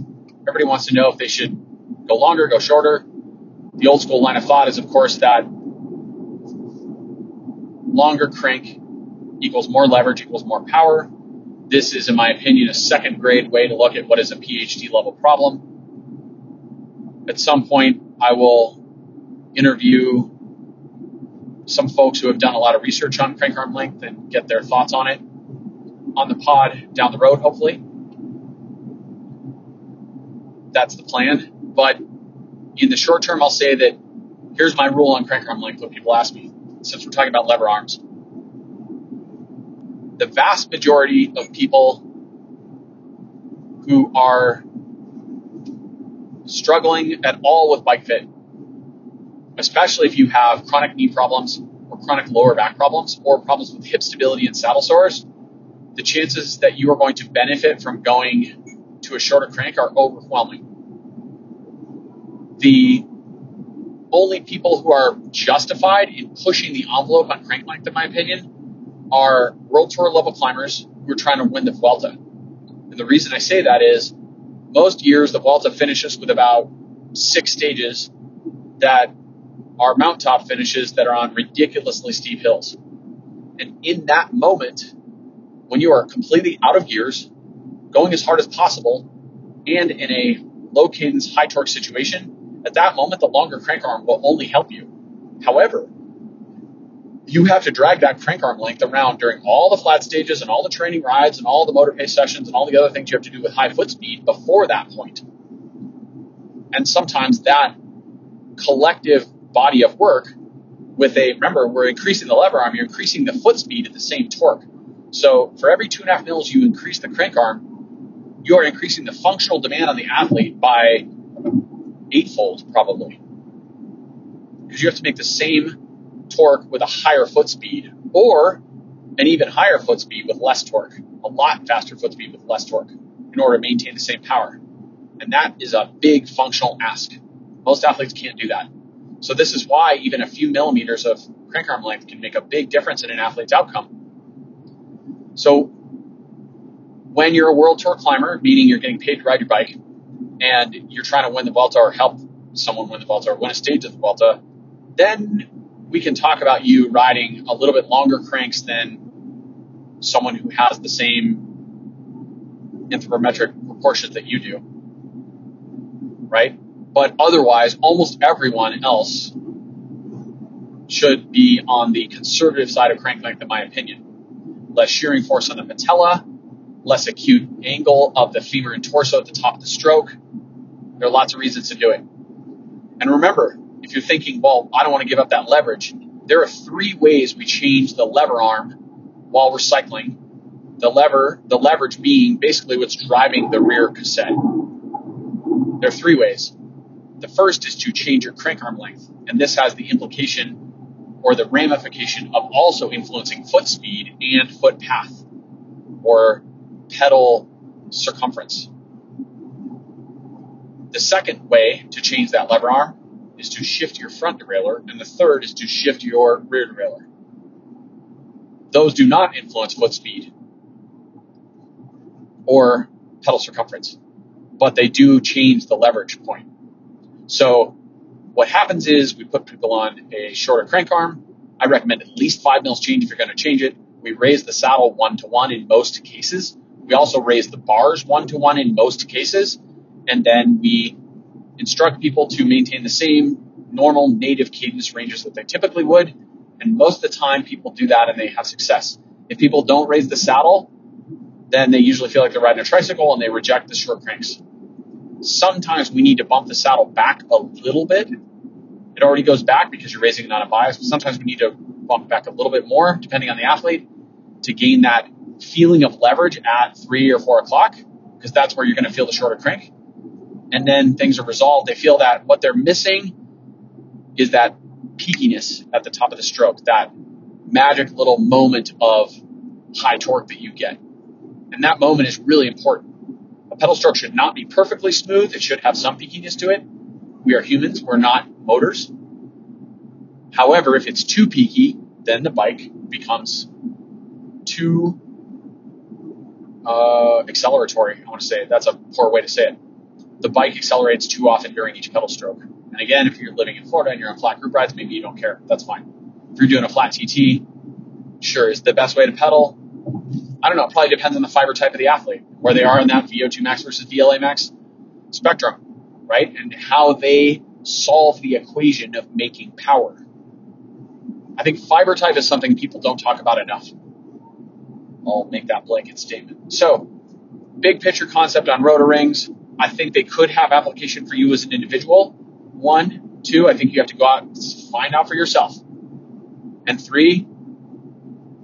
Everybody wants to know if they should go longer, go shorter. The old school line of thought is, of course, that longer crank equals more leverage equals more power. This is, in my opinion, a second grade way to look at what is a PhD level problem. At some point, I will interview some folks who have done a lot of research on crank arm length and get their thoughts on it on the pod down the road, hopefully. That's the plan. But in the short term, I'll say that here's my rule on crank arm length when people ask me, since we're talking about lever arms. The vast majority of people who are struggling at all with bike fit, especially if you have chronic knee problems or chronic lower back problems or problems with hip stability and saddle sores, the chances that you are going to benefit from going to a shorter crank are overwhelming the only people who are justified in pushing the envelope on crank length, in my opinion, are World Tour level climbers who are trying to win the Vuelta. And the reason I say that is most years the Vuelta finishes with about six stages that are mountaintop finishes that are on ridiculously steep hills. And in that moment, when you are completely out of gears, going as hard as possible, and in a low cadence, high torque situation, at that moment, the longer crank arm will only help you. However, you have to drag that crank arm length around during all the flat stages and all the training rides and all the motor pace sessions and all the other things you have to do with high foot speed before that point. And sometimes that collective body of work with a, remember, we're increasing the lever arm, you're increasing the foot speed at the same torque. So for every two and a half mils you increase the crank arm, you are increasing the functional demand on the athlete by eightfold probably. Because you have to make the same torque with a higher foot speed or an even higher foot speed with less torque, a lot faster foot speed with less torque in order to maintain the same power. And that is a big functional ask. Most athletes can't do that. So this is why even a few millimeters of crank arm length can make a big difference in an athlete's outcome. So when you're a world tour climber, meaning you're getting paid to ride your bike and you're trying to win the Vuelta or help someone win the Vuelta or win a stage of the Vuelta, then we can talk about you riding a little bit longer cranks than someone who has the same anthropometric proportions that you do. Right? But otherwise, almost everyone else should be on the conservative side of crank length, in my opinion. Less shearing force on the patella, less acute angle of the femur and torso at the top of the stroke. There are lots of reasons to do it. And remember, if you're thinking, well, I don't want to give up that leverage, there are three ways we change the lever arm while we're cycling. The lever, the leverage being basically what's driving the rear cassette. There are three ways. The first is to change your crank arm length, and this has the implication or the ramification of also influencing foot speed and foot path or pedal circumference. The second way to change that lever arm is to shift your front derailleur, and the third is to shift your rear derailleur. Those do not influence foot speed or pedal circumference, but they do change the leverage point. So what happens is we put people on a shorter crank arm. I recommend at least five mils change if you're going to change it. We raise the saddle one to one in most cases. We also raise the bars one to one in most cases. And then we instruct people to maintain the same normal native cadence ranges that they typically would. And most of the time people do that and they have success. If people don't raise the saddle, then they usually feel like they're riding a tricycle and they reject the short cranks. Sometimes we need to bump the saddle back a little bit. It already goes back because you're raising it on a bias, but sometimes we need to bump back a little bit more depending on the athlete to gain that feeling of leverage at three or four o'clock because that's where you're going to feel the shorter crank and then things are resolved, they feel that what they're missing is that peakiness at the top of the stroke, that magic little moment of high torque that you get. And that moment is really important. A pedal stroke should not be perfectly smooth. It should have some peakiness to it. We are humans. We're not motors. However, if it's too peaky, then the bike becomes too uh, acceleratory. I want to say that's a poor way to say it the bike accelerates too often during each pedal stroke. And again, if you're living in Florida and you're on flat group rides, maybe you don't care. That's fine. If you're doing a flat TT, sure, is the best way to pedal. I don't know. It probably depends on the fiber type of the athlete, where they are in that VO2 max versus VLA max spectrum, right? And how they solve the equation of making power. I think fiber type is something people don't talk about enough. I'll make that blanket statement. So, big picture concept on rotor rings. I think they could have application for you as an individual. One, two, I think you have to go out and find out for yourself. And three,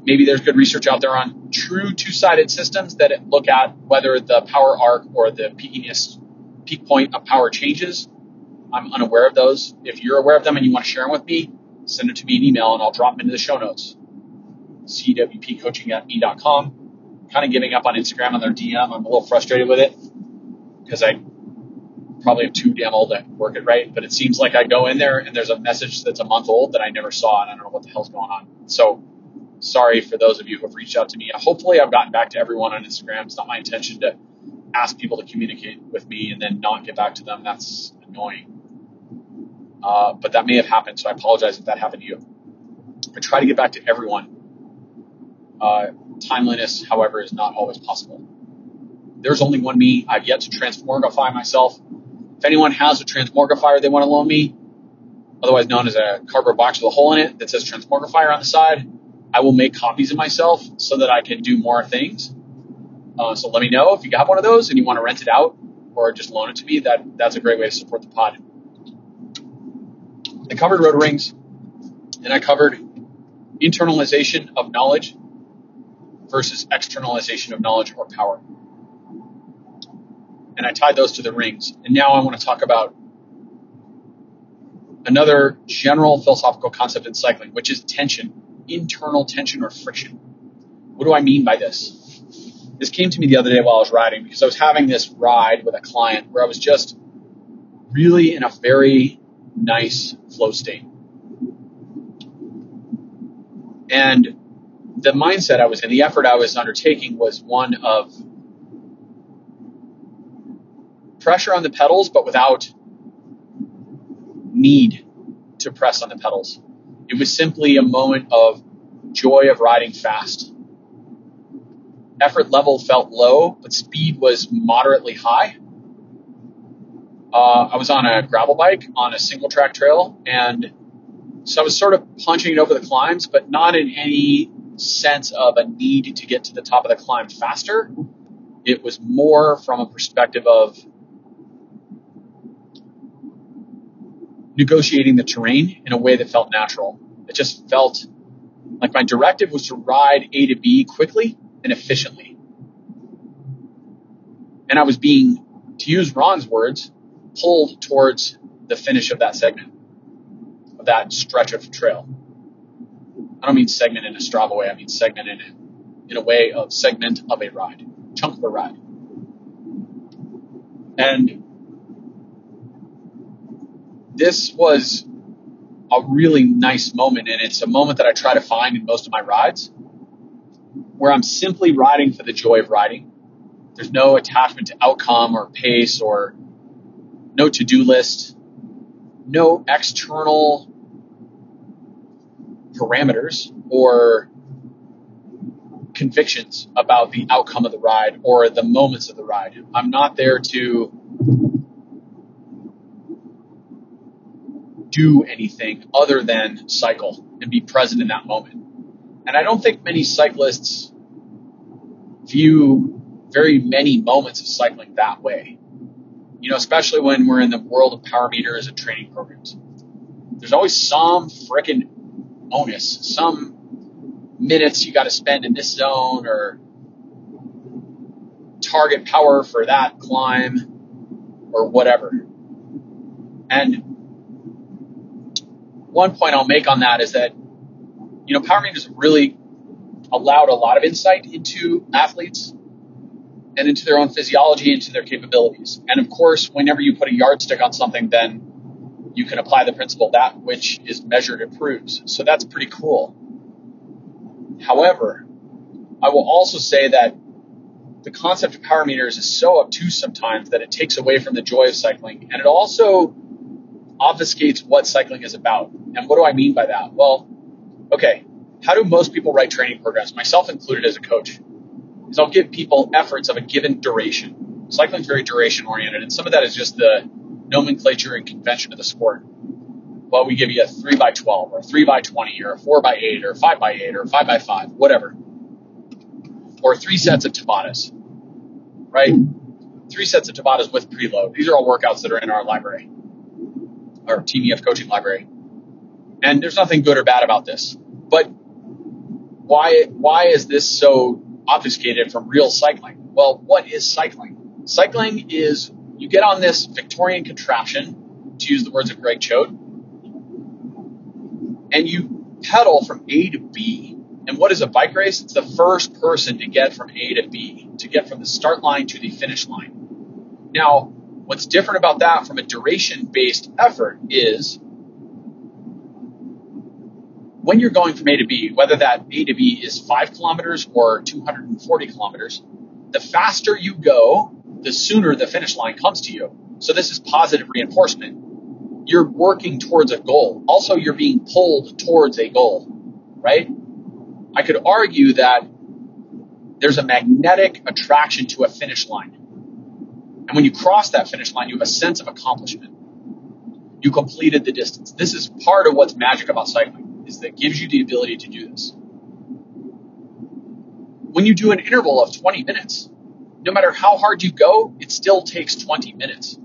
maybe there's good research out there on true two-sided systems that look at whether the power arc or the peakiness, peak point of power changes. I'm unaware of those. If you're aware of them and you want to share them with me, send it to me an email and I'll drop them into the show notes. CWPcoaching at me.com. Kind of giving up on Instagram on their DM. I'm a little frustrated with it because I probably am too damn old to work it right. But it seems like I go in there and there's a message that's a month old that I never saw, and I don't know what the hell's going on. So sorry for those of you who have reached out to me. Hopefully, I've gotten back to everyone on Instagram. It's not my intention to ask people to communicate with me and then not get back to them. That's annoying. Uh, but that may have happened, so I apologize if that happened to you. I try to get back to everyone. Uh, timeliness, however, is not always possible. There's only one me. I've yet to transmogrify myself. If anyone has a transmogrifier they want to loan me, otherwise known as a cardboard box with a hole in it that says Transmogrifier on the side. I will make copies of myself so that I can do more things. Uh, so let me know if you got one of those and you want to rent it out or just loan it to me. That that's a great way to support the pod. I covered rotor rings, and I covered internalization of knowledge versus externalization of knowledge or power. And I tied those to the rings. And now I want to talk about another general philosophical concept in cycling, which is tension, internal tension or friction. What do I mean by this? This came to me the other day while I was riding because I was having this ride with a client where I was just really in a very nice flow state. And the mindset I was in, the effort I was undertaking was one of pressure on the pedals, but without need to press on the pedals. It was simply a moment of joy of riding fast. Effort level felt low, but speed was moderately high. Uh, I was on a gravel bike on a single track trail, and so I was sort of punching it over the climbs, but not in any sense of a need to get to the top of the climb faster. It was more from a perspective of negotiating the terrain in a way that felt natural. It just felt like my directive was to ride A to B quickly and efficiently. And I was being, to use Ron's words, pulled towards the finish of that segment, of that stretch of trail. I don't mean segment in a Strava way. I mean segment in a, in a way of segment of a ride, chunk of a ride. And this was a really nice moment. And it's a moment that I try to find in most of my rides where I'm simply riding for the joy of riding. There's no attachment to outcome or pace or no to do list, no external parameters or convictions about the outcome of the ride or the moments of the ride. I'm not there to do anything other than cycle and be present in that moment. And I don't think many cyclists view very many moments of cycling that way you know, especially when we're in the world of power meters and training programs. There's always some freaking onus, some minutes you got to spend in this zone or target power for that climb or whatever. And one point I'll make on that is that, you know, power meters have really allowed a lot of insight into athletes and into their own physiology, into their capabilities. And of course, whenever you put a yardstick on something, then you can apply the principle that which is measured improves. So that's pretty cool. However, I will also say that the concept of power meters is so obtuse sometimes that it takes away from the joy of cycling and it also obfuscates what cycling is about. And what do I mean by that? Well, okay, how do most people write training programs, myself included as a coach? is I'll give people efforts of a given duration. Cycling is very duration oriented, and some of that is just the nomenclature and convention of the sport. Well, we give you a 3 by 12 or a 3 by 20 or a 4 by 8 or a 5 by 8 or a 5 by 5 whatever. Or three sets of Tabatas, right? Three sets of Tabatas with preload. These are all workouts that are in our library, our Team EF coaching library. And there's nothing good or bad about this. But why, why is this so obfuscated from real cycling. Well, what is cycling? Cycling is you get on this Victorian contraption, to use the words of Greg Choate, and you pedal from A to B. And what is a bike race? It's the first person to get from A to B, to get from the start line to the finish line. Now, what's different about that from a duration based effort is when you're going from A to B, whether that A to B is five kilometers or 240 kilometers, the faster you go, the sooner the finish line comes to you. So this is positive reinforcement. You're working towards a goal. Also, you're being pulled towards a goal, right? I could argue that there's a magnetic attraction to a finish line. And when you cross that finish line, you have a sense of accomplishment. You completed the distance. This is part of what's magic about cycling, is that it gives you the ability to do this. When you do an interval of 20 minutes, no matter how hard you go, it still takes 20 minutes.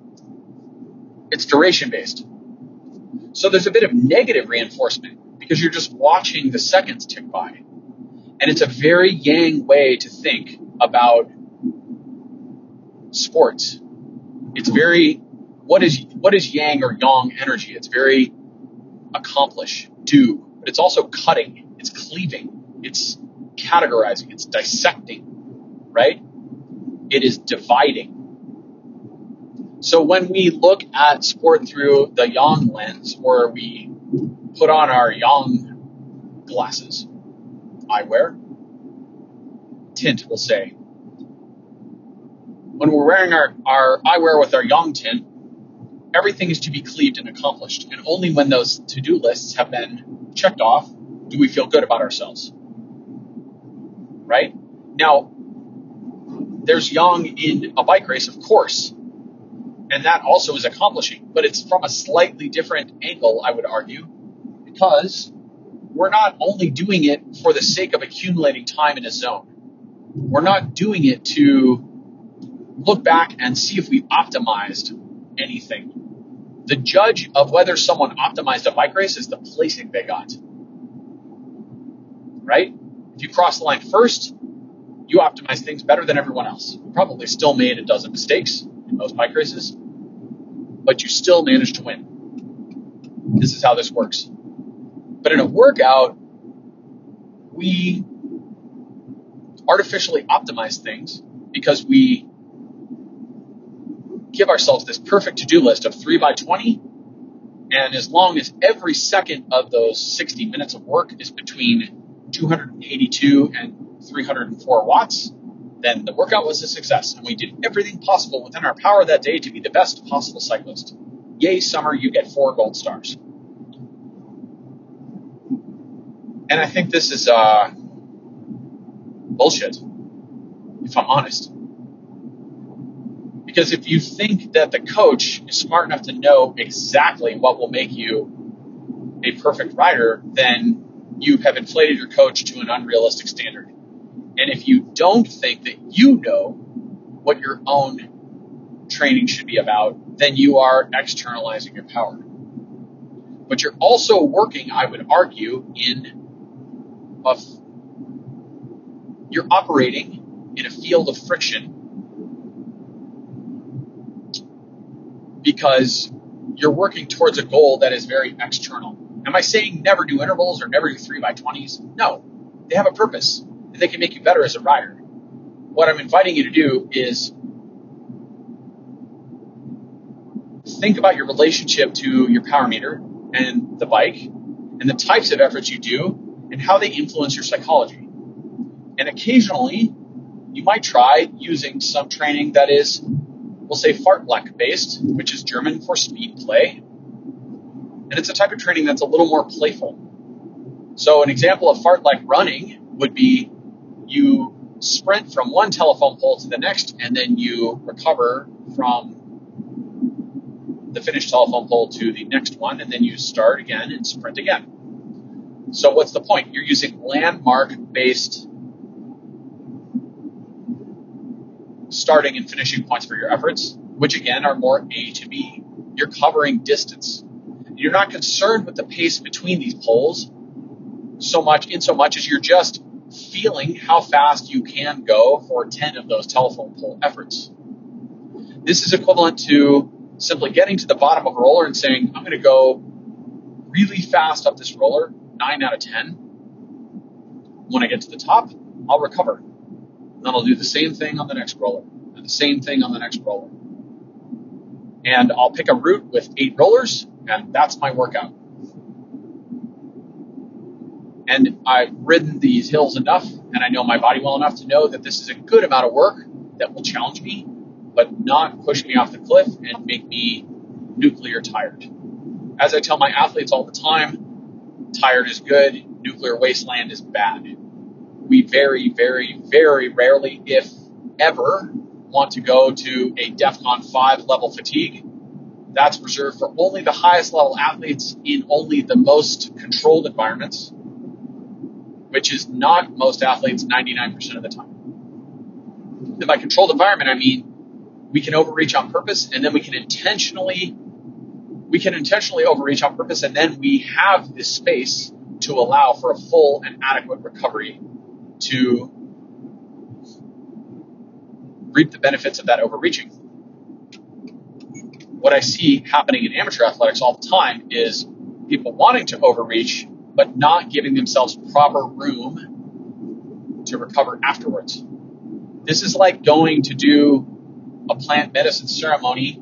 It's duration based. So there's a bit of negative reinforcement because you're just watching the seconds tick by. And it's a very yang way to think about sports. It's very what is what is yang or yang energy? It's very accomplish, do, but it's also cutting, it's cleaving, it's categorizing, it's dissecting, right? It is dividing. So when we look at sport through the yang lens, or we put on our yang glasses, eyewear, tint, we'll say, when we're wearing our, our eyewear with our yang tint, everything is to be cleaved and accomplished. And only when those to do lists have been checked off do we feel good about ourselves. Right? Now, there's yang in a bike race, of course. And that also is accomplishing, but it's from a slightly different angle, I would argue, because we're not only doing it for the sake of accumulating time in a zone. We're not doing it to look back and see if we optimized anything. The judge of whether someone optimized a bike race is the placing they got. Right? If you cross the line first, you optimize things better than everyone else. You probably still made a dozen mistakes in most bike races, but you still managed to win. This is how this works. But in a workout, we artificially optimize things because we give ourselves this perfect to-do list of 3 by 20 and as long as every second of those 60 minutes of work is between 282 and 304 watts then the workout was a success and we did everything possible within our power that day to be the best possible cyclist. Yay summer you get four gold stars. And i think this is uh, bullshit if i'm honest because if you think that the coach is smart enough to know exactly what will make you a perfect rider, then you have inflated your coach to an unrealistic standard. And if you don't think that you know what your own training should be about, then you are externalizing your power. But you're also working, I would argue, in a, you're operating in a field of friction because you're working towards a goal that is very external. Am I saying never do intervals or never do three by 20s? No. They have a purpose and they can make you better as a rider. What I'm inviting you to do is think about your relationship to your power meter and the bike and the types of efforts you do and how they influence your psychology. And occasionally, you might try using some training that is we'll say Fartlek based, which is German for speed play. And it's a type of training that's a little more playful. So an example of Fartlek running would be you sprint from one telephone pole to the next, and then you recover from the finished telephone pole to the next one, and then you start again and sprint again. So what's the point? You're using landmark based starting and finishing points for your efforts, which again are more A to B. You're covering distance. You're not concerned with the pace between these poles so much in so much as you're just feeling how fast you can go for 10 of those telephone pole efforts. This is equivalent to simply getting to the bottom of a roller and saying, I'm going to go really fast up this roller, 9 out of 10. When I get to the top, I'll recover. Then I'll do the same thing on the next roller, and the same thing on the next roller. And I'll pick a route with eight rollers, and that's my workout. And I've ridden these hills enough, and I know my body well enough to know that this is a good amount of work that will challenge me, but not push me off the cliff and make me nuclear tired. As I tell my athletes all the time, tired is good, nuclear wasteland is bad we very, very, very rarely, if ever, want to go to a DEFCON 5 level fatigue That's reserved for only the highest level athletes in only the most controlled environments, which is not most athletes 99% of the time. And by controlled environment, I mean we can overreach on purpose and then we can intentionally we can intentionally overreach on purpose and then we have this space to allow for a full and adequate recovery to reap the benefits of that overreaching. What I see happening in amateur athletics all the time is people wanting to overreach, but not giving themselves proper room to recover afterwards. This is like going to do a plant medicine ceremony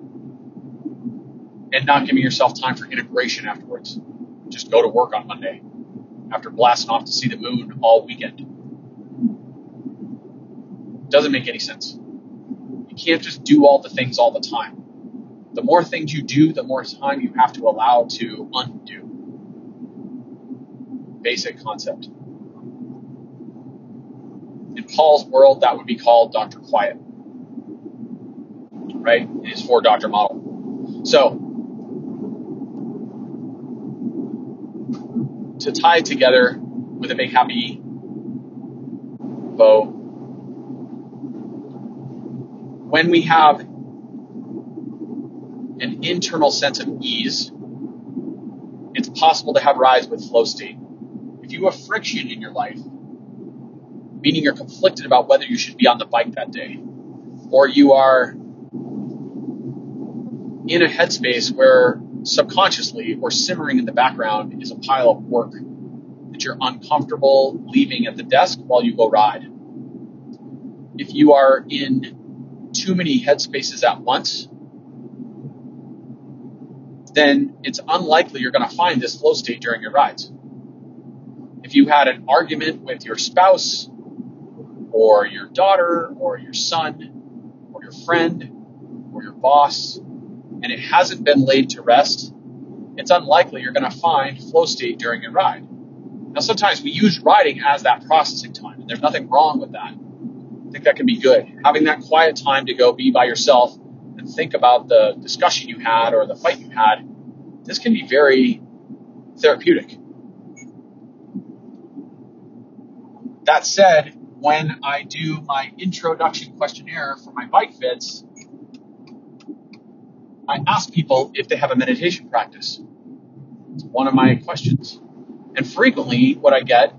and not giving yourself time for integration afterwards. Just go to work on Monday after blasting off to see the moon all weekend. Doesn't make any sense. You can't just do all the things all the time. The more things you do, the more time you have to allow to undo. Basic concept. In Paul's world, that would be called Dr. Quiet. Right? In his four doctor model. So, to tie together with a big happy bow. When we have an internal sense of ease, it's possible to have rise with flow state. If you have friction in your life, meaning you're conflicted about whether you should be on the bike that day, or you are in a headspace where subconsciously or simmering in the background is a pile of work that you're uncomfortable leaving at the desk while you go ride. If you are in too many headspaces at once, then it's unlikely you're going to find this flow state during your rides. If you had an argument with your spouse or your daughter or your son or your friend or your boss and it hasn't been laid to rest, it's unlikely you're going to find flow state during your ride. Now, sometimes we use riding as that processing time, and there's nothing wrong with that. I think that can be good. Having that quiet time to go be by yourself and think about the discussion you had or the fight you had, this can be very therapeutic. That said, when I do my introduction questionnaire for my bike fits, I ask people if they have a meditation practice. It's one of my questions. And frequently, what I get,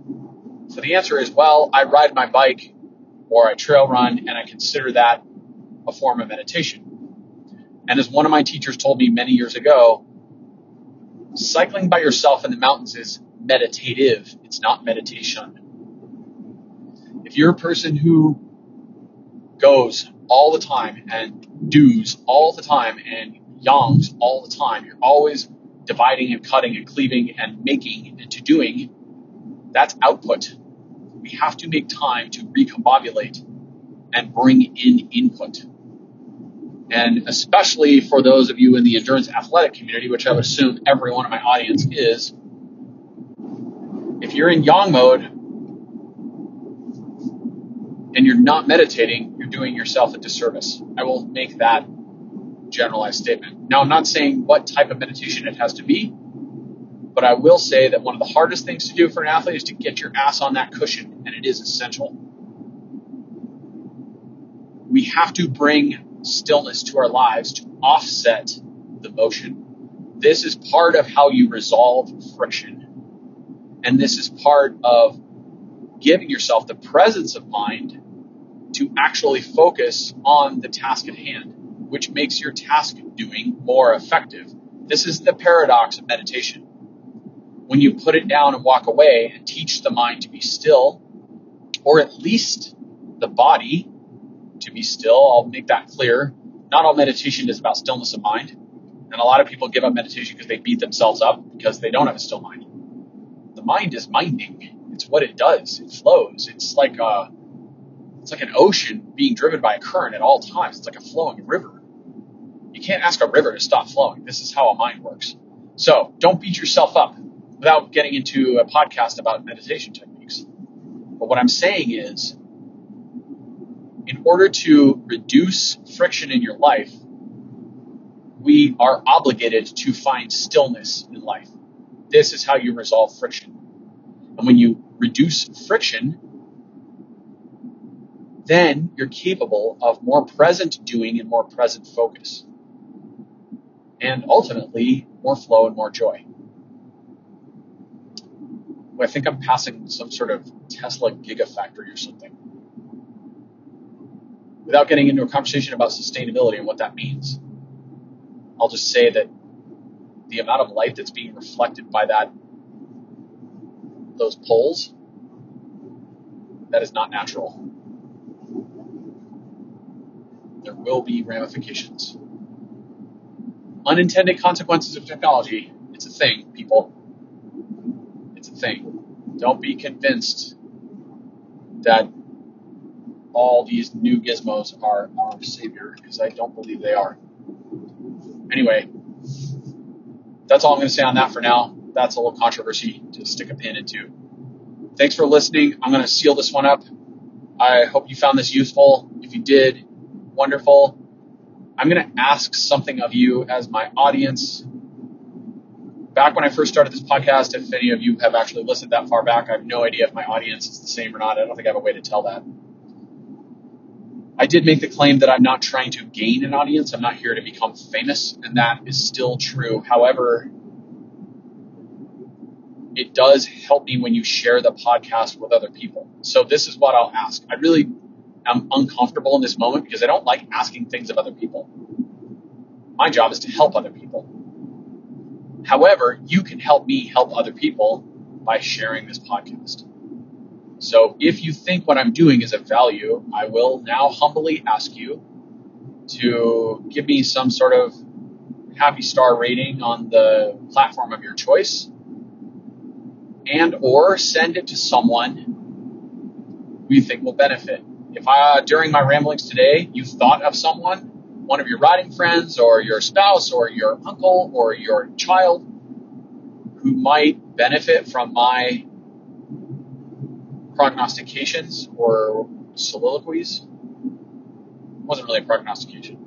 so the answer is, well, I ride my bike or I trail run, and I consider that a form of meditation. And as one of my teachers told me many years ago, cycling by yourself in the mountains is meditative, it's not meditation. If you're a person who goes all the time and does all the time and yongs all the time. You're always dividing and cutting and cleaving and making into doing. That's output. We have to make time to recombobulate and bring in input. And especially for those of you in the endurance athletic community, which I would assume every one of my audience is, if you're in yang mode and you're not meditating, you're doing yourself a disservice. I will make that generalized statement. Now, I'm not saying what type of meditation it has to be, but I will say that one of the hardest things to do for an athlete is to get your ass on that cushion, and it is essential. We have to bring stillness to our lives to offset the motion. This is part of how you resolve friction. And this is part of giving yourself the presence of mind to actually focus on the task at hand which makes your task doing more effective. This is the paradox of meditation. When you put it down and walk away and teach the mind to be still, or at least the body to be still, I'll make that clear. Not all meditation is about stillness of mind. And a lot of people give up meditation because they beat themselves up because they don't have a still mind. The mind is minding. It's what it does. It flows. It's like a, it's like an ocean being driven by a current at all times. It's like a flowing river. You can't ask a river to stop flowing. This is how a mind works. So don't beat yourself up without getting into a podcast about meditation techniques. But what I'm saying is, in order to reduce friction in your life, we are obligated to find stillness in life. This is how you resolve friction. And when you reduce friction, then you're capable of more present doing and more present focus. And ultimately, more flow and more joy. I think I'm passing some sort of Tesla gigafactory or something. Without getting into a conversation about sustainability and what that means, I'll just say that the amount of light that's being reflected by that those poles that is not natural. There will be ramifications. Unintended consequences of technology. It's a thing, people. Thing. Don't be convinced that all these new gizmos are our savior, because I don't believe they are. Anyway, that's all I'm going to say on that for now. That's a little controversy to stick a pin into. Thanks for listening. I'm going to seal this one up. I hope you found this useful. If you did, wonderful. I'm going to ask something of you as my audience. Back when I first started this podcast, if any of you have actually listened that far back, I have no idea if my audience is the same or not. I don't think I have a way to tell that. I did make the claim that I'm not trying to gain an audience. I'm not here to become famous, and that is still true. However, it does help me when you share the podcast with other people. So this is what I'll ask. I really am uncomfortable in this moment because I don't like asking things of other people. My job is to help other people. However, you can help me help other people by sharing this podcast. So if you think what I'm doing is of value, I will now humbly ask you to give me some sort of happy star rating on the platform of your choice and or send it to someone who you think will benefit. If I, during my ramblings today, you thought of someone, one of your riding friends or your spouse or your uncle or your child who might benefit from my prognostications or soliloquies. It wasn't really a prognostication.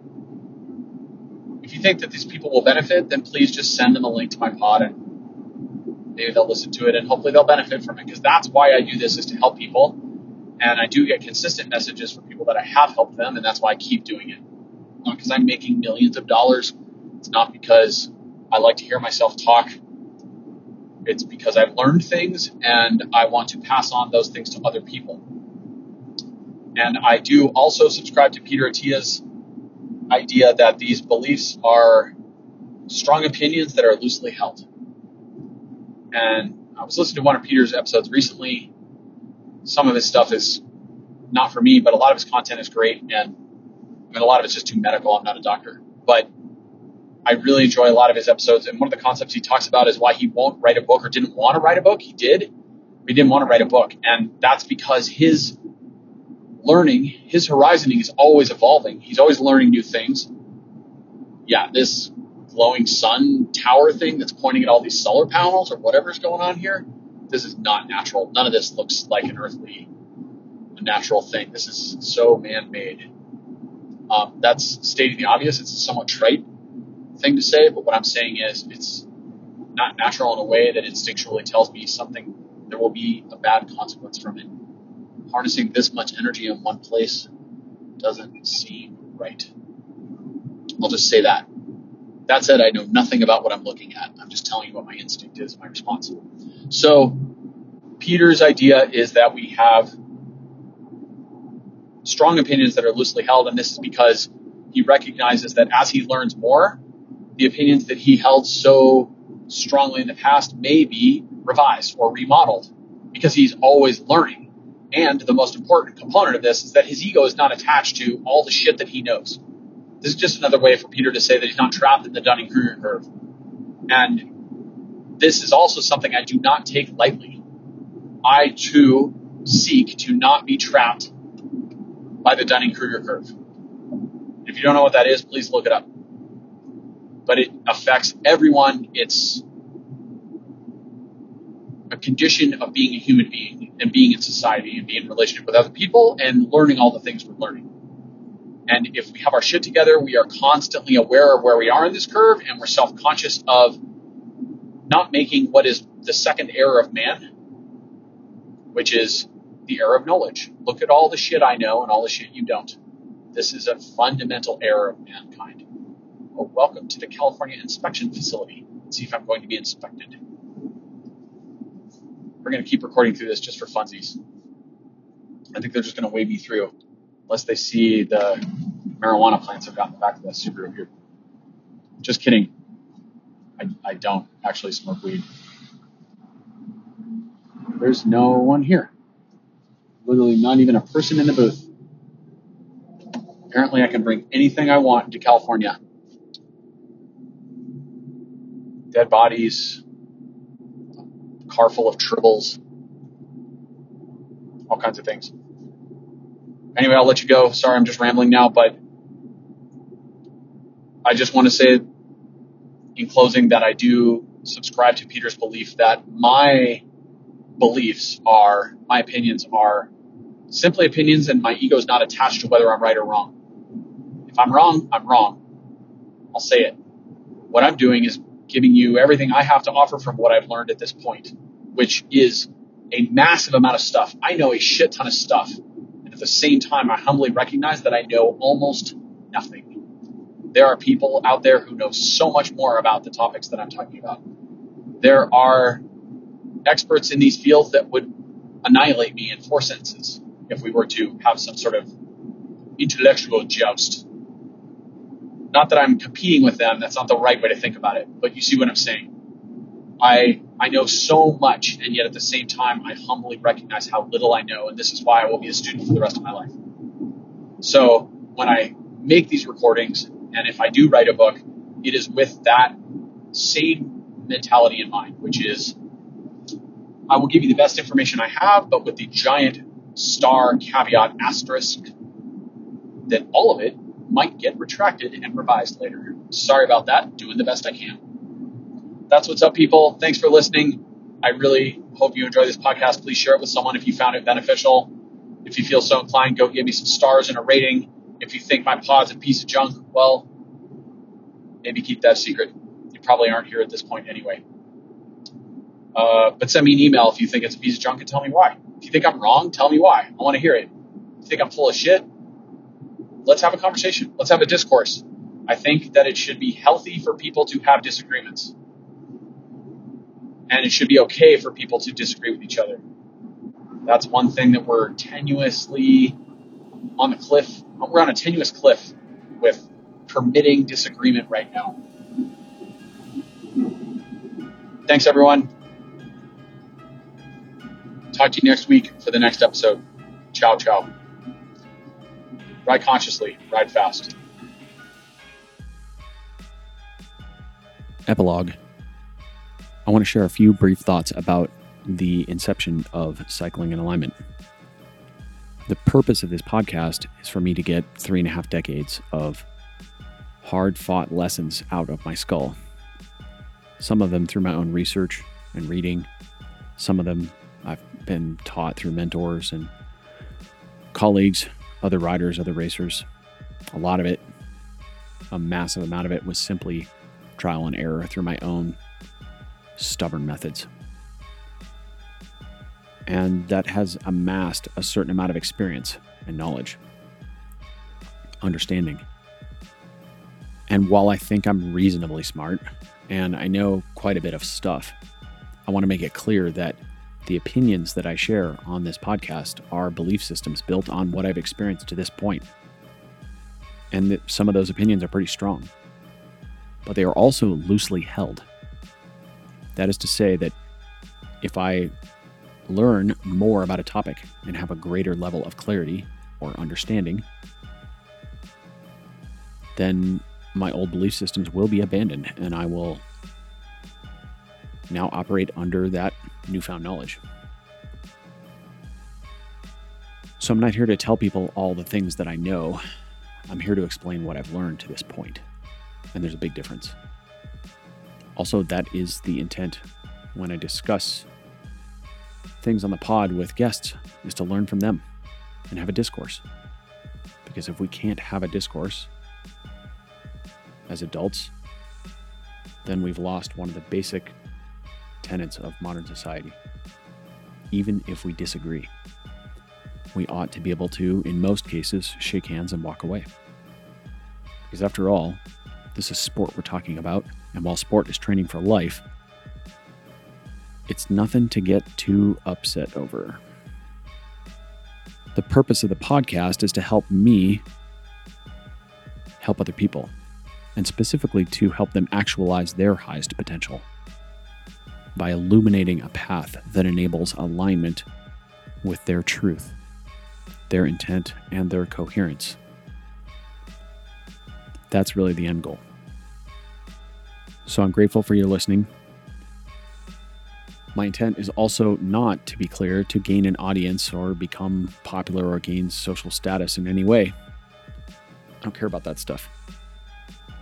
If you think that these people will benefit, then please just send them a link to my pod and maybe they'll listen to it and hopefully they'll benefit from it because that's why I do this is to help people. And I do get consistent messages from people that I have helped them and that's why I keep doing it. Not because I'm making millions of dollars. It's not because I like to hear myself talk it's because I've learned things and I want to pass on those things to other people. And I do also subscribe to Peter Attia's idea that these beliefs are strong opinions that are loosely held. And I was listening to one of Peter's episodes recently. Some of his stuff is not for me, but a lot of his content is great. And I mean, a lot of it's just too medical. I'm not a doctor. But I really enjoy a lot of his episodes. And one of the concepts he talks about is why he won't write a book or didn't want to write a book. He did, but he didn't want to write a book. And that's because his learning, his horizoning is always evolving. He's always learning new things. Yeah, this glowing sun tower thing that's pointing at all these solar panels or whatever's going on here, this is not natural. None of this looks like an earthly, natural thing. This is so man made. Um, that's stating the obvious. It's a somewhat trite thing to say, but what I'm saying is it's not natural in a way that instinctually tells me something, there will be a bad consequence from it. Harnessing this much energy in one place doesn't seem right. I'll just say that. That said, I know nothing about what I'm looking at. I'm just telling you what my instinct is, my response. So, Peter's idea is that we have strong opinions that are loosely held, and this is because he recognizes that as he learns more, the opinions that he held so strongly in the past may be revised or remodeled because he's always learning. And the most important component of this is that his ego is not attached to all the shit that he knows. This is just another way for Peter to say that he's not trapped in the Dunning Kruger curve. And this is also something I do not take lightly. I too seek to not be trapped by the Dunning Kruger curve. If you don't know what that is, please look it up but it affects everyone. It's a condition of being a human being and being in society and being in relationship with other people and learning all the things we're learning. And if we have our shit together, we are constantly aware of where we are in this curve and we're self conscious of not making what is the second error of man, which is the error of knowledge. Look at all the shit I know and all the shit you don't. This is a fundamental error of mankind. Oh, welcome to the California Inspection Facility. Let's see if I'm going to be inspected. We're going to keep recording through this just for funsies. I think they're just going to wave me through unless they see the marijuana plants I've got in the back of that Subaru here. Just kidding. I, I don't actually smoke weed. There's no one here. Literally not even a person in the booth. Apparently I can bring anything I want to California. Dead bodies, car full of tribbles, all kinds of things. Anyway, I'll let you go. Sorry, I'm just rambling now, but I just want to say in closing that I do subscribe to Peter's belief that my beliefs are, my opinions are simply opinions and my ego is not attached to whether I'm right or wrong. If I'm wrong, I'm wrong. I'll say it. What I'm doing is giving you everything I have to offer from what I've learned at this point, which is a massive amount of stuff. I know a shit ton of stuff. And at the same time, I humbly recognize that I know almost nothing. There are people out there who know so much more about the topics that I'm talking about. There are experts in these fields that would annihilate me in four sentences if we were to have some sort of intellectual joust. Not that I'm competing with them, that's not the right way to think about it, but you see what I'm saying. I I know so much, and yet at the same time, I humbly recognize how little I know, and this is why I will be a student for the rest of my life. So when I make these recordings, and if I do write a book, it is with that same mentality in mind, which is I will give you the best information I have, but with the giant star caveat asterisk that all of it might get retracted and revised later. Sorry about that. Doing the best I can that's what's up, people. Thanks for listening. I really hope you enjoy this podcast. Please share it with someone if you found it beneficial. If you feel so inclined, go give me some stars and a rating. If you think my pod's a piece of junk, well, maybe keep that secret. You probably aren't here at this point anyway. Uh, but send me an email if you think it's a piece of junk and tell me why. If you think I'm wrong, tell me why. I want to hear it. If you think I'm full of shit, let's have a conversation. Let's have a discourse. I think that it should be healthy for people to have disagreements and it should be okay for people to disagree with each other. That's one thing that we're tenuously on the cliff. We're on a tenuous cliff with permitting disagreement right now. Thanks, everyone. Talk to you next week for the next episode. Ciao, ciao. Ride consciously, ride fast. Epilogue I want to share a few brief thoughts about the inception of Cycling in Alignment. The purpose of this podcast is for me to get three and a half decades of hard fought lessons out of my skull. Some of them through my own research and reading, some of them I've been taught through mentors and colleagues, other riders, other racers. A lot of it, a massive amount of it, was simply trial and error through my own stubborn methods. And that has amassed a certain amount of experience and knowledge, understanding. And while I think I'm reasonably smart and I know quite a bit of stuff, I want to make it clear that the opinions that I share on this podcast are belief systems built on what I've experienced to this point. And that some of those opinions are pretty strong, but they are also loosely held. That is to say, that if I learn more about a topic and have a greater level of clarity or understanding, then my old belief systems will be abandoned and I will now operate under that newfound knowledge. So I'm not here to tell people all the things that I know. I'm here to explain what I've learned to this point. And there's a big difference. Also, that is the intent when I discuss things on the pod with guests, is to learn from them and have a discourse. Because if we can't have a discourse as adults, then we've lost one of the basic tenets of modern society. Even if we disagree, we ought to be able to, in most cases, shake hands and walk away. Because after all, this is sport we're talking about, and while sport is training for life, it's nothing to get too upset over. The purpose of the podcast is to help me help other people, and specifically to help them actualize their highest potential by illuminating a path that enables alignment with their truth, their intent, and their coherence. That's really the end goal. So I'm grateful for your listening. My intent is also not, to be clear, to gain an audience or become popular or gain social status in any way. I don't care about that stuff.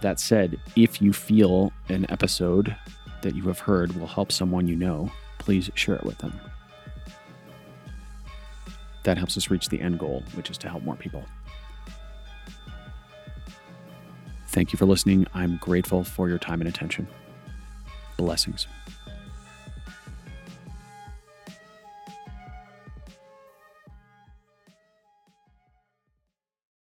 That said, if you feel an episode that you have heard will help someone you know, please share it with them. That helps us reach the end goal, which is to help more people. Thank you for listening. I'm grateful for your time and attention. Blessings.